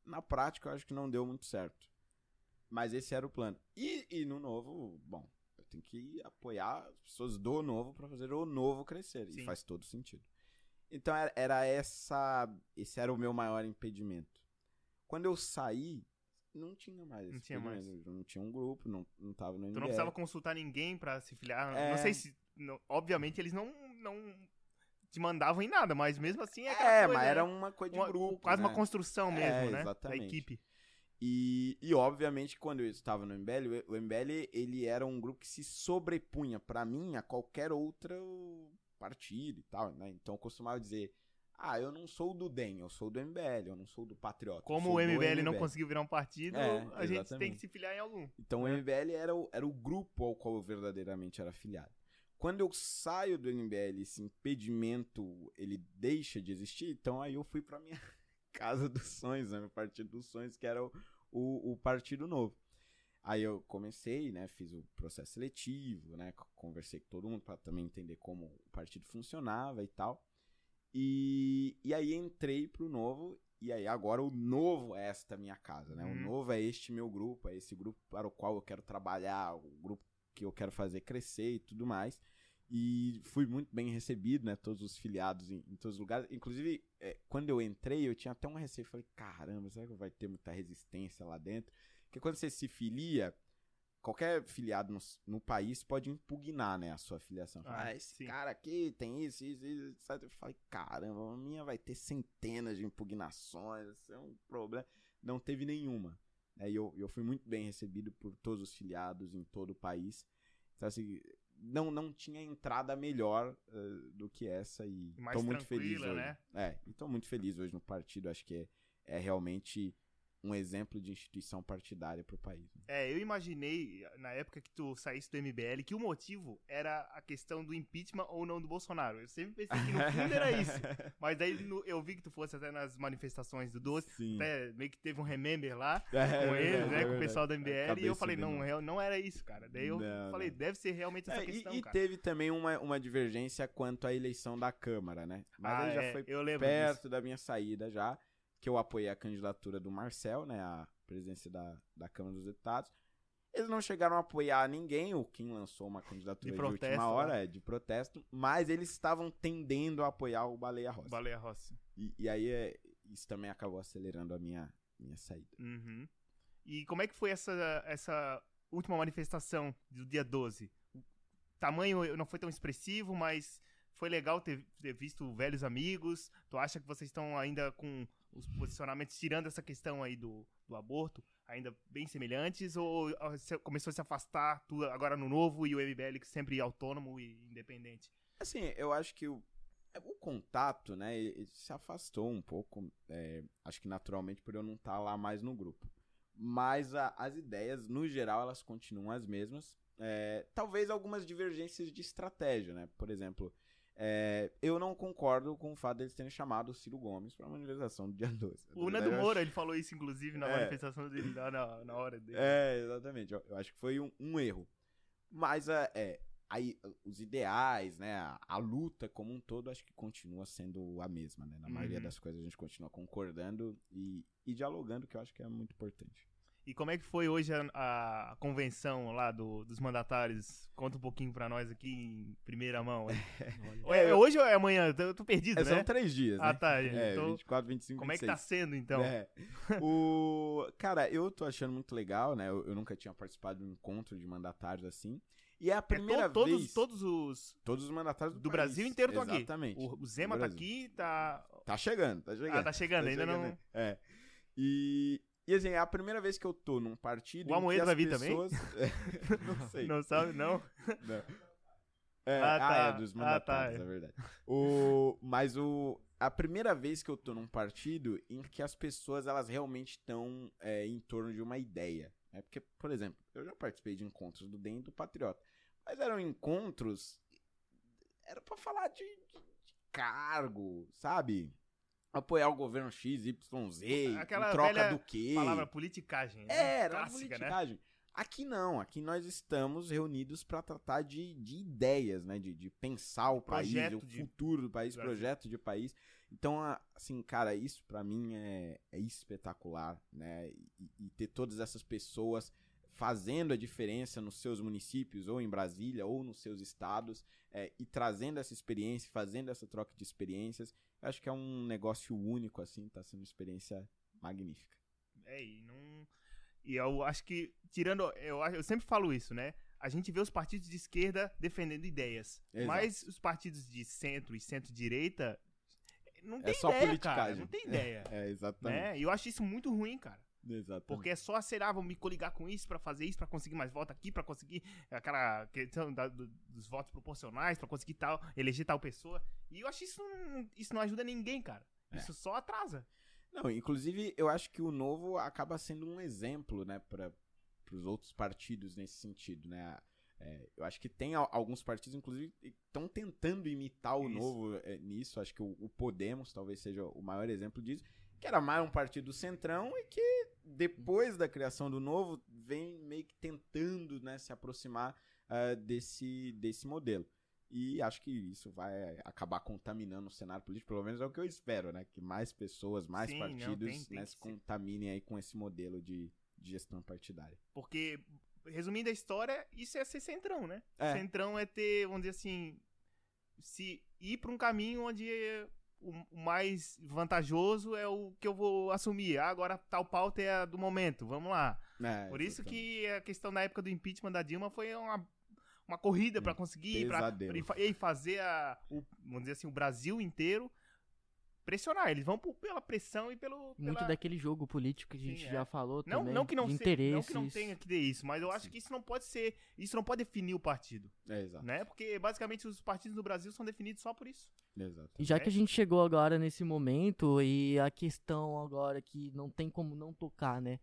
Na prática, eu acho que não deu muito certo. Mas esse era o plano. E, e no Novo, bom, eu tenho que apoiar as pessoas do Novo para fazer o Novo crescer. Sim. E faz todo sentido. Então era, era essa. Esse era o meu maior impedimento. Quando eu saí, não tinha mais. Não tinha mais. não tinha um grupo, não, não tava no Tu MBL. não precisava consultar ninguém pra se filiar. É. Não sei se. não- obviamente eles não, não te mandavam em nada, mas mesmo assim é É, coisa, mas né? era uma coisa de Uma- grupo. quase né? uma construção É, mesmo, né? exatamente. Da equipe. E, e obviamente quando eu estava no MBL, o MBL ele era um grupo que se sobrepunha pra mim a qualquer outro partido e tal, né? Então eu costumava dizer: "Ah, eu não sou do DEM, eu sou do MBL, eu não sou do Patriota". Como o do MBL não conseguiu virar um partido, É, a gente tem exatamente. que se filiar em algum. Então o né? MBL era o, era o grupo ao qual eu verdadeiramente era afiliado. Quando eu saio do MBL, esse impedimento ele deixa de existir, então aí eu fui pra minha casa dos sonhos, né? Meu partido dos sonhos, que era o, o, o Partido Novo. Aí eu comecei, né? Fiz o processo seletivo, né? co- Conversei com todo mundo para também entender como o partido funcionava e tal. E, e aí entrei pro novo. E aí agora o novo é esta minha casa, né? O Uhum. novo é este meu grupo, é esse grupo para o qual eu quero trabalhar, o grupo que eu quero fazer crescer e tudo mais. E fui muito bem recebido, né? Todos os filiados em, em todos os lugares. Inclusive, é, quando eu entrei, eu tinha até um receio. Falei, caramba, será que vai ter muita resistência lá dentro? Porque quando você se filia, qualquer filiado no, no país pode impugnar, né, a sua filiação. Ah, Ah, esse sim. cara aqui tem isso, isso, isso. Eu falei, caramba, a minha vai ter centenas de impugnações, isso é um problema. Não teve nenhuma. né, E eu, eu fui muito bem recebido por todos os filiados em todo o país. Então, assim, não, não tinha entrada melhor eh, do que essa e Mais tô muito feliz hoje. né? É, e tô muito feliz hoje no partido. Acho que é, é realmente um exemplo de instituição partidária pro país. né? É, eu imaginei, na época que tu saísse do MBL, que o motivo era a questão do impeachment ou não do Bolsonaro. Eu sempre pensei que no fundo era isso. Mas daí no- eu vi que tu fosse até nas manifestações do 12, Sim. até meio que teve um remember lá É, com é eles, verdade, né, é com o pessoal da MBL, e eu falei, não, real- não era isso, cara. Daí eu Não, falei, não. deve ser realmente essa É, e- questão, e, cara. teve também uma, uma divergência quanto à eleição da Câmara, né? Mas Ah, aí já é, foi eu perto disso. da minha saída já, que eu apoiei a candidatura do Marcel, né? A presidência da, da Câmara dos Deputados. Eles não chegaram a apoiar ninguém, o Kim lançou uma candidatura De de, protesto, última hora, né? é, de protesto, mas eles estavam tendendo a apoiar o Baleia Rossi. Baleia Rossi. E, e aí é, isso também acabou acelerando a minha, minha saída. Uhum. E como é que foi essa, essa última manifestação do dia 12? O tamanho não foi tão expressivo, mas foi legal ter, ter visto velhos amigos. Tu acha que vocês estão ainda com os posicionamentos, tirando essa questão aí do, do aborto, ainda bem semelhantes? Ou começou a se afastar tu agora no novo e o MBL sempre autônomo e independente? Assim, eu acho que o, é, o contato, né, se afastou um pouco, é, acho que naturalmente por eu não estar lá mais no grupo. Mas a- as ideias, no geral, elas continuam as mesmas. É, talvez algumas divergências de estratégia, né? Por exemplo, é, eu não concordo com o fato deles terem chamado o Ciro Gomes para uma manifestação do dia 12. O eu Moura, ele falou isso, inclusive, na É. manifestação dele, lá na, na hora dele. É, exatamente. Eu, eu acho que foi um, um erro. Mas é, é, aí, os ideais, né? A, a luta como um todo, acho que continua sendo a mesma, né? Na maioria Uhum. das coisas a gente continua concordando e, e dialogando, que eu acho que é muito importante. E como é que foi hoje a, a convenção lá do- dos mandatários? Conta um pouquinho pra nós aqui em primeira mão. É, é, hoje ou é amanhã? Eu tô perdido, É, né? são três dias, Ah, né? tá. gente. É, Então, 24, 25, como é que 26. tá sendo, então? É. O... Cara, eu tô achando muito legal, né? Eu, eu nunca tinha participado de um encontro de mandatários assim. E é a É, to- primeira todos, vez... todos os Todos os mandatários do, do. Brasil inteiro estão aqui. Exatamente. O, o Zema tá aqui, tá... Tá chegando, tá chegando. Ah, tá chegando, ainda chegando, não... É. E, e assim, é a primeira vez que eu tô num partido. O Amoedo vai vir também? não sei. Não sabe, não? Não. É, Ah, ah, tá. é, dos Ah, mandatários, tá. é verdade. O, mas o, a primeira vez que eu tô num partido em que as pessoas, elas realmente estão é, em torno de uma ideia. É porque, por exemplo, eu já participei de encontros do DEM e do Patriota. Mas eram encontros... Era pra falar de, de- de cargo, sabe? Apoiar o governo X, Y, Z, Aquela em troca do quê? Palavra politicagem. né? É, era Clássica, né? politicagem. Aqui não, aqui nós estamos reunidos para tratar de, de ideias, né? De, de pensar o país, o futuro do país, Brasil. projeto de país. Então, assim, cara, isso pra mim é, é espetacular, né? E, e ter todas essas pessoas fazendo a diferença nos seus municípios, ou em Brasília, ou nos seus estados, é, e trazendo essa experiência, fazendo essa troca de experiências. Acho que é um negócio único, assim, tá sendo uma experiência magnífica. É, e não. E eu acho que, tirando. Eu, eu sempre falo isso, né? A gente vê os partidos de esquerda defendendo ideias. Exato. Mas os partidos de centro e centro-direita. Não É tem só ideia, cara. politicagem. Não tem ideia. É, exatamente. né? E eu acho isso muito ruim, cara. Exatamente. Porque é só acelerar, vamos me coligar com isso pra fazer isso, pra conseguir mais votos aqui, pra conseguir aquela questão da- do- dos votos proporcionais, pra conseguir tal, eleger tal pessoa. E eu acho isso não, isso não ajuda ninguém, cara. É. Isso só atrasa. Não, inclusive, eu acho que o novo acaba sendo um exemplo, né, para os outros partidos nesse sentido, né? É, eu acho que tem al- alguns partidos, inclusive, estão tentando imitar o Isso. novo é, nisso. Acho que o, o Podemos talvez seja o maior exemplo disso, que era mais um partido centrão e que depois da criação do novo vem meio que tentando, né, se aproximar ah, desse, desse modelo. E acho que isso vai acabar contaminando o cenário político, pelo menos é o que eu espero, né? Que mais pessoas, mais Sim, não, partidos tem- tem né, se contaminem aí com esse modelo de, de gestão partidária. Porque, resumindo a história, isso é ser centrão, né? É. Centrão é ter, vamos dizer assim, se ir pra um caminho onde o, mais vantajoso é o que eu vou assumir. Ah, agora tal pauta é a do momento, vamos lá. É, Por isso que a questão da época do impeachment da Dilma foi uma, uma corrida pra conseguir pra, pesadelo. pra- e fa- e fazer a, o, vamos dizer assim, o Brasil inteiro pressionar. Eles vão por- pela pressão e pelo. Muito pela- daquele jogo político que a gente Sim, é. já falou Não, também. não que não, de se- não que não tenha que ter isso, mas eu acho Sim. que isso não pode ser. Isso não pode definir o partido, É, exato. né? Porque basicamente os partidos no Brasil são definidos só por isso. exato. E já É. que a gente chegou agora nesse momento e a questão agora que não tem como não tocar, né?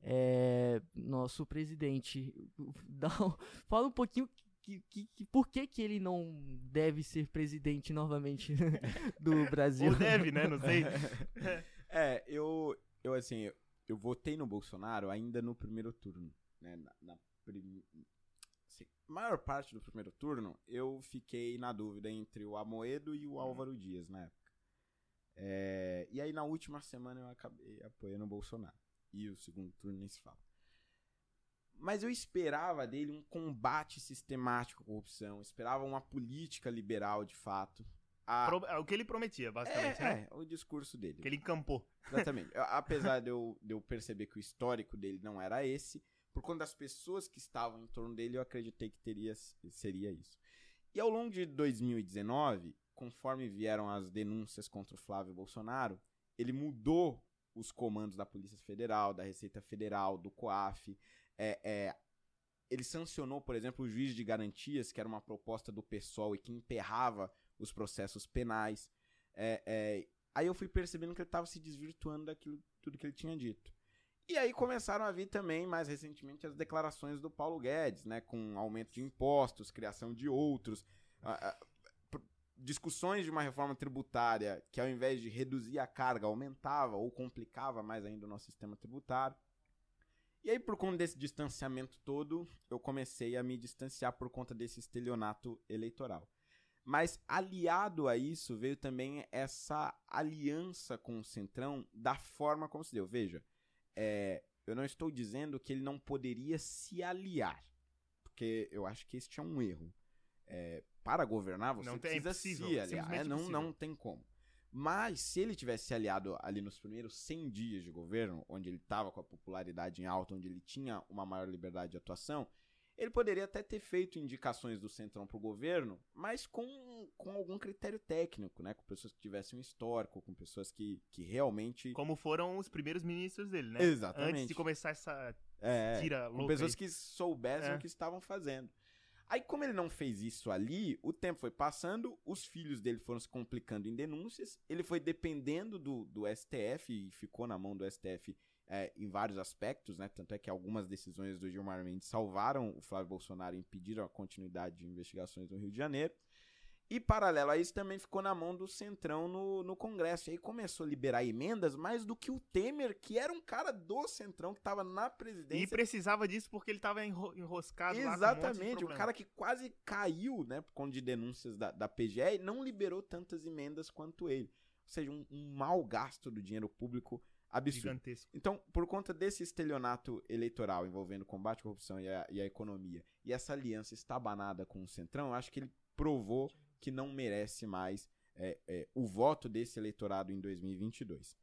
É, nosso presidente, dá um- fala um pouquinho que, que, que- por que, que ele não deve ser presidente novamente do Brasil? Ou deve, né? Não sei. É, eu, eu assim, eu, votei no Bolsonaro ainda no primeiro turno, né? Na, na prim... assim, maior parte do primeiro turno, eu fiquei na dúvida entre o Amoedo e o Álvaro Dias na época. É, e aí na última semana eu acabei apoiando o Bolsonaro. E o segundo turno nem se fala. Mas eu esperava dele um combate sistemático à corrupção, esperava uma política liberal de fato. A- Pro- é o que ele prometia, basicamente, né? é, é, o discurso dele. Que ele encampou. Exatamente. Apesar de eu, de eu perceber que o histórico dele não era esse, por conta das pessoas que estavam em torno dele, eu acreditei que teria, seria isso. E ao longo de 2019, conforme vieram as denúncias contra o Flávio Bolsonaro, ele mudou os comandos da Polícia Federal, da Receita Federal, do COAF. É, é, ele sancionou, por exemplo, o juiz de garantias, que era uma proposta do PSOL e que emperrava os processos penais. É, é, aí eu fui percebendo que ele estava se desvirtuando daquilo tudo que ele tinha dito. E aí começaram a vir também, mais recentemente, as declarações do Paulo Guedes, né? Com aumento de impostos, criação de outros, ah, pr- discussões de uma reforma tributária que ao invés de reduzir a carga, aumentava ou complicava mais ainda o nosso sistema tributário. E aí, por conta desse distanciamento todo, eu comecei a me distanciar por conta desse estelionato eleitoral. Mas aliado a isso veio também essa aliança com o Centrão da forma como se deu. Veja, é, eu não estou dizendo que ele não poderia se aliar, porque eu acho que este é um erro. É, para governar, você Não é precisa impossível, se aliar. É, não, não tem como. Mas se ele tivesse se aliado ali nos primeiros 100 dias de governo, onde ele estava com a popularidade em alta, onde ele tinha uma maior liberdade de atuação, ele poderia até ter feito indicações do Centrão para o governo, mas com, com algum critério técnico, né? Com pessoas que tivessem um histórico, com pessoas que, que realmente. Como foram os primeiros ministros dele, né? Exatamente. Antes de começar essa É, tira com louca pessoas aí. que soubessem É. o que estavam fazendo. Aí, como ele não fez isso ali, o tempo foi passando, os filhos dele foram se complicando em denúncias, ele foi dependendo do, do STF e ficou na mão do STF é, em vários aspectos, né? Tanto é que algumas decisões do Gilmar Mendes salvaram o Flávio Bolsonaro e impediram a continuidade de investigações no Rio de Janeiro. E, paralelo a isso, também ficou na mão do Centrão no, no Congresso. E aí começou a liberar emendas mais do que o Temer, que era um cara do Centrão, que estava na presidência. E precisava disso porque ele tava enro- enroscado com um Exatamente, o cara que quase caiu, né, por conta de denúncias da, da PGE, não liberou tantas emendas quanto ele. Ou seja, um, um mau gasto do dinheiro público absurdo. gigantesco. Então, por conta desse estelionato eleitoral envolvendo combate à corrupção e a, e a economia, e essa aliança estabanada com o Centrão, eu acho que ele provou que não merece mais é, é, o voto desse eleitorado em 2022.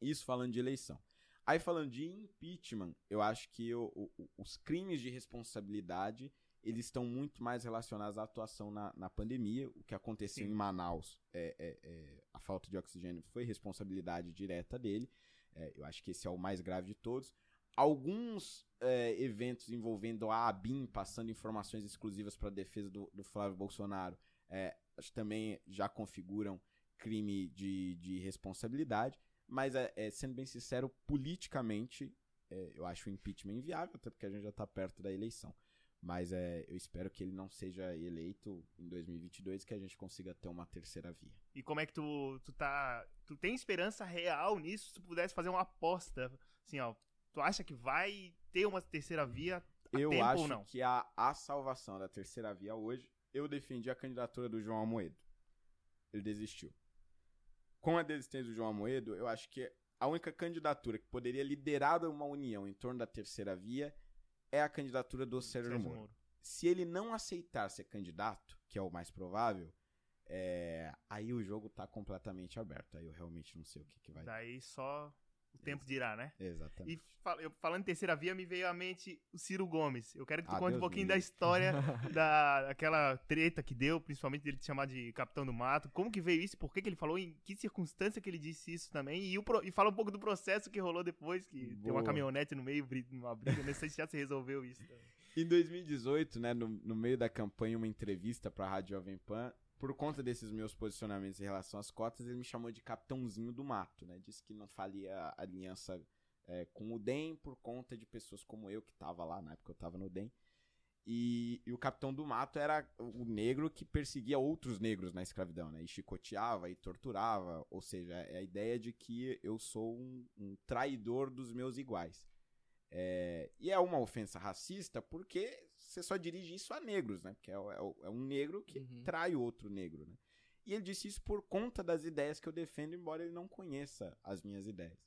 Isso falando de eleição. Aí falando de impeachment, eu acho que o- o- os crimes de responsabilidade eles estão muito mais relacionados à atuação na, na pandemia. O que aconteceu Sim. em Manaus, é, é- é, a falta de oxigênio foi responsabilidade direta dele. É, eu acho que esse é o mais grave de todos. Alguns é, eventos envolvendo a ABIN passando informações exclusivas para a defesa do, do Flávio Bolsonaro é, acho que também já configuram crime de, de responsabilidade. Mas, é, é, sendo bem sincero, politicamente, é, eu acho o impeachment inviável, até porque a gente já está perto da eleição. Mas é, eu espero que ele não seja eleito em 2022 que a gente consiga ter uma terceira via. E como é que tu, tu tá. Tu tem esperança real nisso? Se tu pudesse fazer uma aposta, assim, ó. Tu acha que vai ter uma terceira via Eu tempo acho ou não? que a, a salvação da terceira via hoje, eu defendi a candidatura do João Amoedo. Ele desistiu. Com a desistência do João Amoedo, eu acho que a única candidatura que poderia liderar uma união em torno da terceira via é a candidatura do Sérgio, Sérgio Moro. Moro. Se ele não aceitar ser candidato, que é o mais provável, é, aí o jogo tá completamente aberto. Aí eu realmente não sei o que, que vai. Daí só o tempo dirá, né? Exatamente. E fal- eu- falando em terceira via, me veio à mente o Ciro Gomes. Eu quero que tu Ah, conte um Deus pouquinho me da história da daquela treta que deu, principalmente dele te chamar de Capitão do Mato. Como que veio isso? Por que, que ele falou? Em que circunstância que ele disse isso também? E, o pro- e fala um pouco do processo que rolou depois, que tem uma Boa. caminhonete no meio, uma briga. Não sei se já se resolveu isso. também. Em 2018, né, no, no meio da campanha, uma entrevista pra Rádio Jovem Pan, por conta desses meus posicionamentos em relação às cotas, ele me chamou de capitãozinho do mato, né? Disse que não faria aliança é, com o DEM por conta de pessoas como eu, que tava lá, na época eu tava no DEM. E, e o capitão do mato era o negro que perseguia outros negros na escravidão, né? E chicoteava e torturava. Ou seja, é a ideia de que eu sou um, um traidor dos meus iguais. É, e é uma ofensa racista porque você só dirige isso a negros, né? Porque é, é é um negro que Uhum. trai outro negro, né? E ele disse isso por conta das ideias que eu defendo, embora ele não conheça as minhas ideias.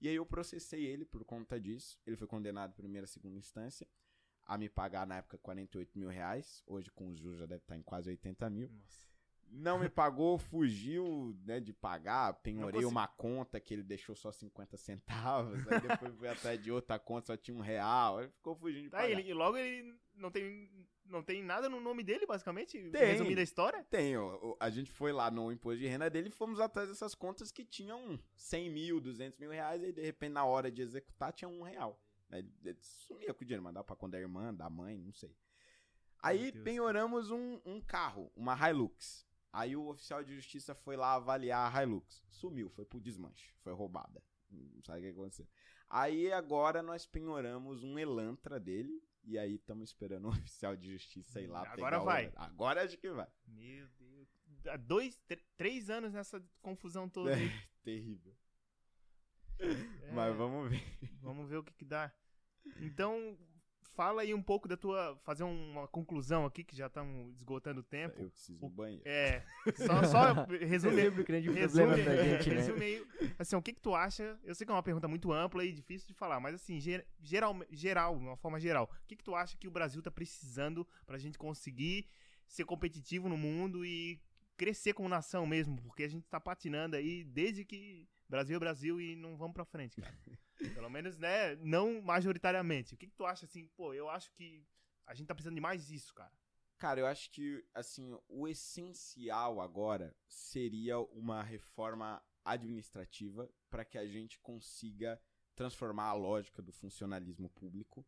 E aí eu processei ele por conta disso. Ele foi condenado em primeira e segunda instância a me pagar na época 48 mil reais. Hoje com os juros já deve estar em quase 80 mil. Nossa. Não me pagou, fugiu né, de pagar, penhorei uma conta que ele deixou só 50 centavos, aí depois fui atrás de outra conta, só tinha um real, aí ficou fugindo de Tá, pagar. ele, e logo ele não tem, não tem nada no nome dele, basicamente? Tem. Resumindo a história? Tem, ó, a gente foi lá no imposto de renda dele e fomos atrás dessas contas que tinham 100 mil, 200 mil reais, e de repente na hora de executar tinha um real. Ele, ele sumia com o dinheiro, mandava pra conta da irmã, da mãe, não sei. Aí penhoramos um, um carro, uma Hilux. Aí o oficial de justiça foi lá avaliar a Hilux. Sumiu, foi pro desmanche, foi roubada. Não sabe o que aconteceu. Aí agora nós penhoramos um Elantra dele. E aí estamos esperando o oficial de justiça ir lá Agora pegar o vai. Elantra. Agora acho que vai. Meu Deus. Há dois, tr- três anos nessa confusão toda. aí. Terrível. É, Mas vamos ver. Vamos ver o que, que dá. Então, fala aí um pouco da tua. Fazer uma conclusão aqui, que já estamos esgotando o tempo. Eu preciso do banheiro. É. Só, só resume. O grande Resume, problema da gente, né? resume aí, assim, o que que tu acha? Eu sei que é uma pergunta muito ampla e difícil de falar, mas assim, ger- geral, geral, de uma forma geral, o que que tu acha que o Brasil tá precisando pra gente conseguir ser competitivo no mundo e crescer como nação mesmo? Porque a gente tá patinando aí desde que Brasil é Brasil e não vamos pra frente, cara. Pelo menos, né, não majoritariamente. O que que tu acha assim, pô, eu acho que a gente tá precisando de mais isso, cara. Cara, eu acho que, assim, o essencial agora seria uma reforma administrativa para que a gente consiga transformar a lógica do funcionalismo público,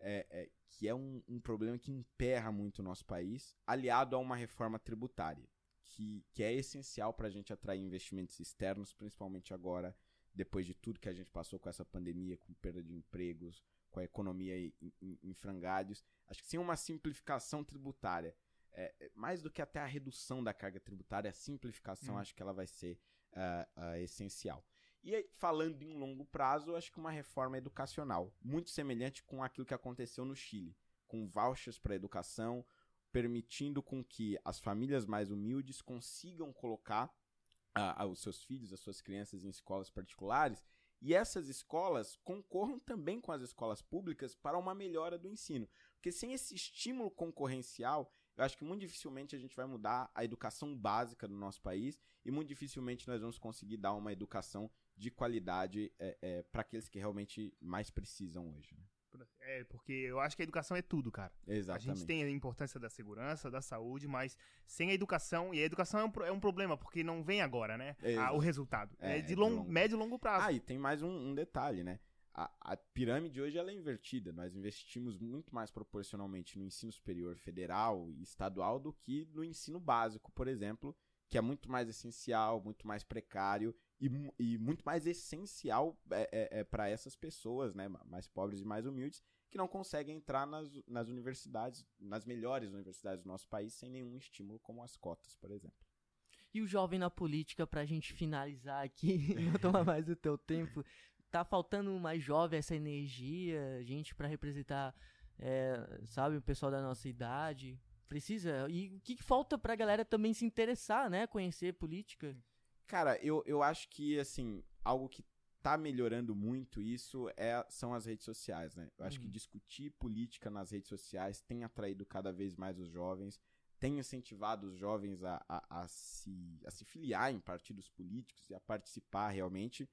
é, é, que é um, um problema que emperra muito o nosso país, aliado a uma reforma tributária, que, que é essencial para a gente atrair investimentos externos, principalmente agora, depois de tudo que a gente passou com essa pandemia, com perda de empregos, com a economia em, em, em frangalhos. Acho que sem uma simplificação tributária, é, é, mais do que até a redução da carga tributária, a simplificação Hum. acho que ela vai ser ah, ah, essencial. E aí, falando em longo prazo, acho que uma reforma educacional, muito semelhante com aquilo que aconteceu no Chile, com vouchers para educação, permitindo com que as famílias mais humildes consigam colocar os seus filhos, as suas crianças em escolas particulares e essas escolas concorram também com as escolas públicas para uma melhora do ensino. Porque sem esse estímulo concorrencial, eu acho que muito dificilmente a gente vai mudar a educação básica do nosso país e muito dificilmente nós vamos conseguir dar uma educação de qualidade para aqueles que realmente mais precisam hoje. né? É, porque eu acho que a educação é tudo, cara. Exatamente. A gente tem a importância da segurança, da saúde, mas sem a educação, e a educação é um, é um problema, porque não vem agora, né? É, Ah, o resultado. É, é, de, de long, longo. médio e longo prazo. Ah, e tem mais um, um detalhe, né? A, a pirâmide hoje ela é invertida. Nós investimos muito mais proporcionalmente no ensino superior federal e estadual do que no ensino básico, por exemplo, que é muito mais essencial, muito mais precário e, e muito mais essencial é, para essas pessoas, né, ma- mais pobres e mais humildes, que não conseguem entrar nas, nas universidades, nas melhores universidades do nosso país, sem nenhum estímulo, como as cotas, por exemplo. E o jovem na política, pra gente finalizar aqui, não tomar mais o teu tempo, tá faltando mais jovem essa energia, gente pra representar, é, sabe, o pessoal da nossa idade. Precisa. E o que, que falta pra galera também se interessar, né? Conhecer política? Cara, eu, eu acho que, assim, algo que tá melhorando muito isso é, são as redes sociais, né? Eu acho que Uhum. discutir política nas redes sociais tem atraído cada vez mais os jovens, tem incentivado os jovens a, a, a se, a se filiar em partidos políticos e a participar realmente.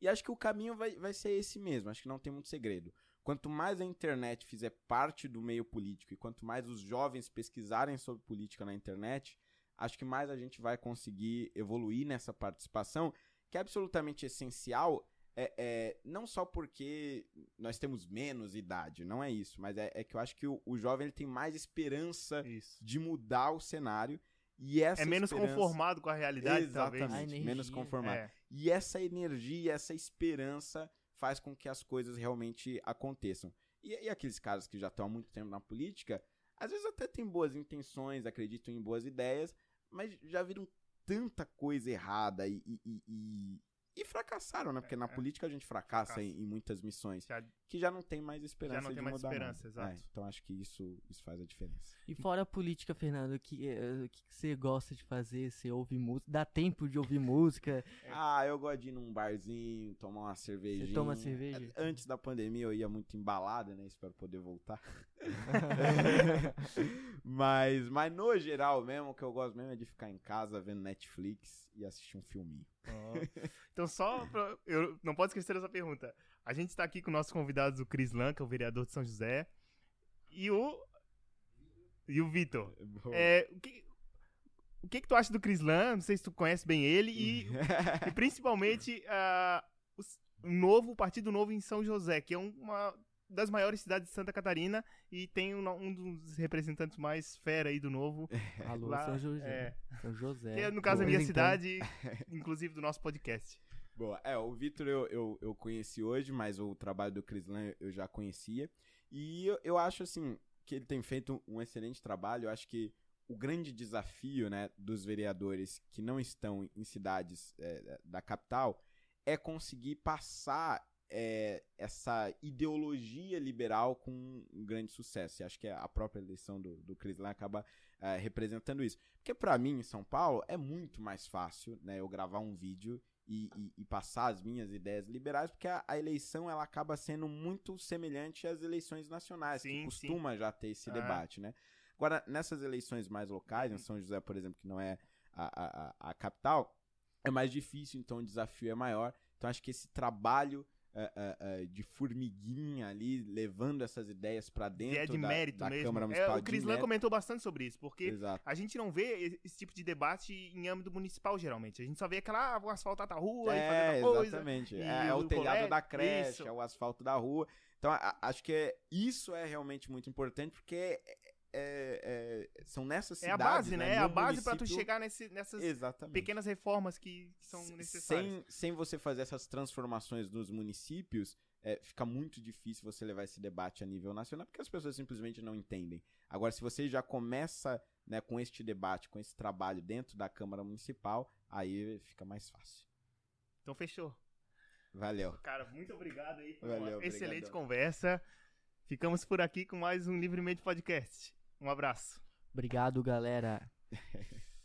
E acho que o caminho vai, vai ser esse mesmo, acho que não tem muito segredo. Quanto mais a internet fizer parte do meio político e quanto mais os jovens pesquisarem sobre política na internet, acho que mais a gente vai conseguir evoluir nessa participação, que é absolutamente essencial, é, é não só porque nós temos menos idade, não é isso, mas é, é que eu acho que o, o jovem ele tem mais esperança Isso. de mudar o cenário. E essa É menos esperança- conformado com a realidade, talvez. Exatamente, energia. menos conformado. É. E essa energia, essa esperança faz com que as coisas realmente aconteçam. E, e aqueles caras que já estão há muito tempo na política, às vezes até têm boas intenções, acreditam em boas ideias, mas já viram tanta coisa errada e, e, e- e- fracassaram, né? Porque na É. política a gente fracassa em, em muitas missões, que já não tem mais esperança não tem de mais mudar esperança, nada. exato. É, então acho que isso, isso faz a diferença. E fora a política, Fernando, o que, eh, o que você gosta de fazer? Você ouve música? Dá tempo de ouvir música? Ah, eu gosto de ir num barzinho, tomar uma cervejinha. toma cerveja? Antes da pandemia eu ia muito embalada, né? Espero poder voltar. mas, mas no geral mesmo, o que eu gosto mesmo é de ficar em casa vendo Netflix e assistir um filminho. Ó. Então, só pra, Eu não posso esquecer essa pergunta. A gente está aqui com nossos convidados, o Cris Lan, que é o vereador de São José, e o. E o Vitor. É, o que, o que, que tu acha do Cris Lan? Não sei se tu conhece bem ele. E, e principalmente ah, o novo, o Partido Novo em São José, que é uma das maiores cidades de Santa Catarina e tem um, um dos representantes mais fera aí do Novo. Alô, lá, São José. é, São José. que é, no caso, a minha Representando. cidade, inclusive do nosso podcast. Boa. É, o Vitor eu, eu, eu conheci hoje, mas o trabalho do Crislan eu já conhecia. E eu, eu acho, assim, que ele tem feito um excelente trabalho. Eu acho que o grande desafio, né, dos vereadores que não estão em cidades é, da capital é conseguir passar é, essa ideologia liberal com um grande sucesso. E acho que a própria eleição do, do Crislan acaba é, representando isso. Porque para mim, em São Paulo, é muito mais fácil né, eu gravar um vídeo e, e- e passar as minhas ideias liberais, porque a, a eleição ela acaba sendo muito semelhante às eleições nacionais, Sim, que sim. costuma já ter esse Ah. debate, né? Agora, nessas eleições mais locais, em São José, por exemplo, que não é a, a- a capital, é mais difícil, então o desafio é maior. Então acho que esse trabalho eh, eh, de formiguinha ali, levando essas ideias para E dentro é de da, mérito da mesmo. Câmara É, Municipal o de Cris Lan mérito. comentou bastante sobre isso, porque Exato. a gente não vê esse- tipo de debate em âmbito municipal, geralmente. A gente só vê aquela, ah, vou asfaltar a rua e fazer É, coisa. exatamente. É, é o o telhado colégio, da creche, isso. é o asfalto da rua. Então, a- acho que é- isso é realmente muito importante, porque é- é- são nessas É a cidades, base, né? É no a base pra tu chegar nesse- nessas Exatamente. pequenas reformas que são necessárias. Sem, sem você fazer essas transformações nos municípios, é, fica muito difícil você levar esse debate a nível nacional, porque as pessoas simplesmente não entendem. Agora, se você já começa né, com este debate, com esse trabalho dentro da Câmara Municipal, aí fica mais fácil. Então, fechou. Valeu. Cara, muito obrigado aí por Valeu, uma excelente conversa. Ficamos por aqui com mais um Livremente Podcast. Um abraço. Obrigado, galera.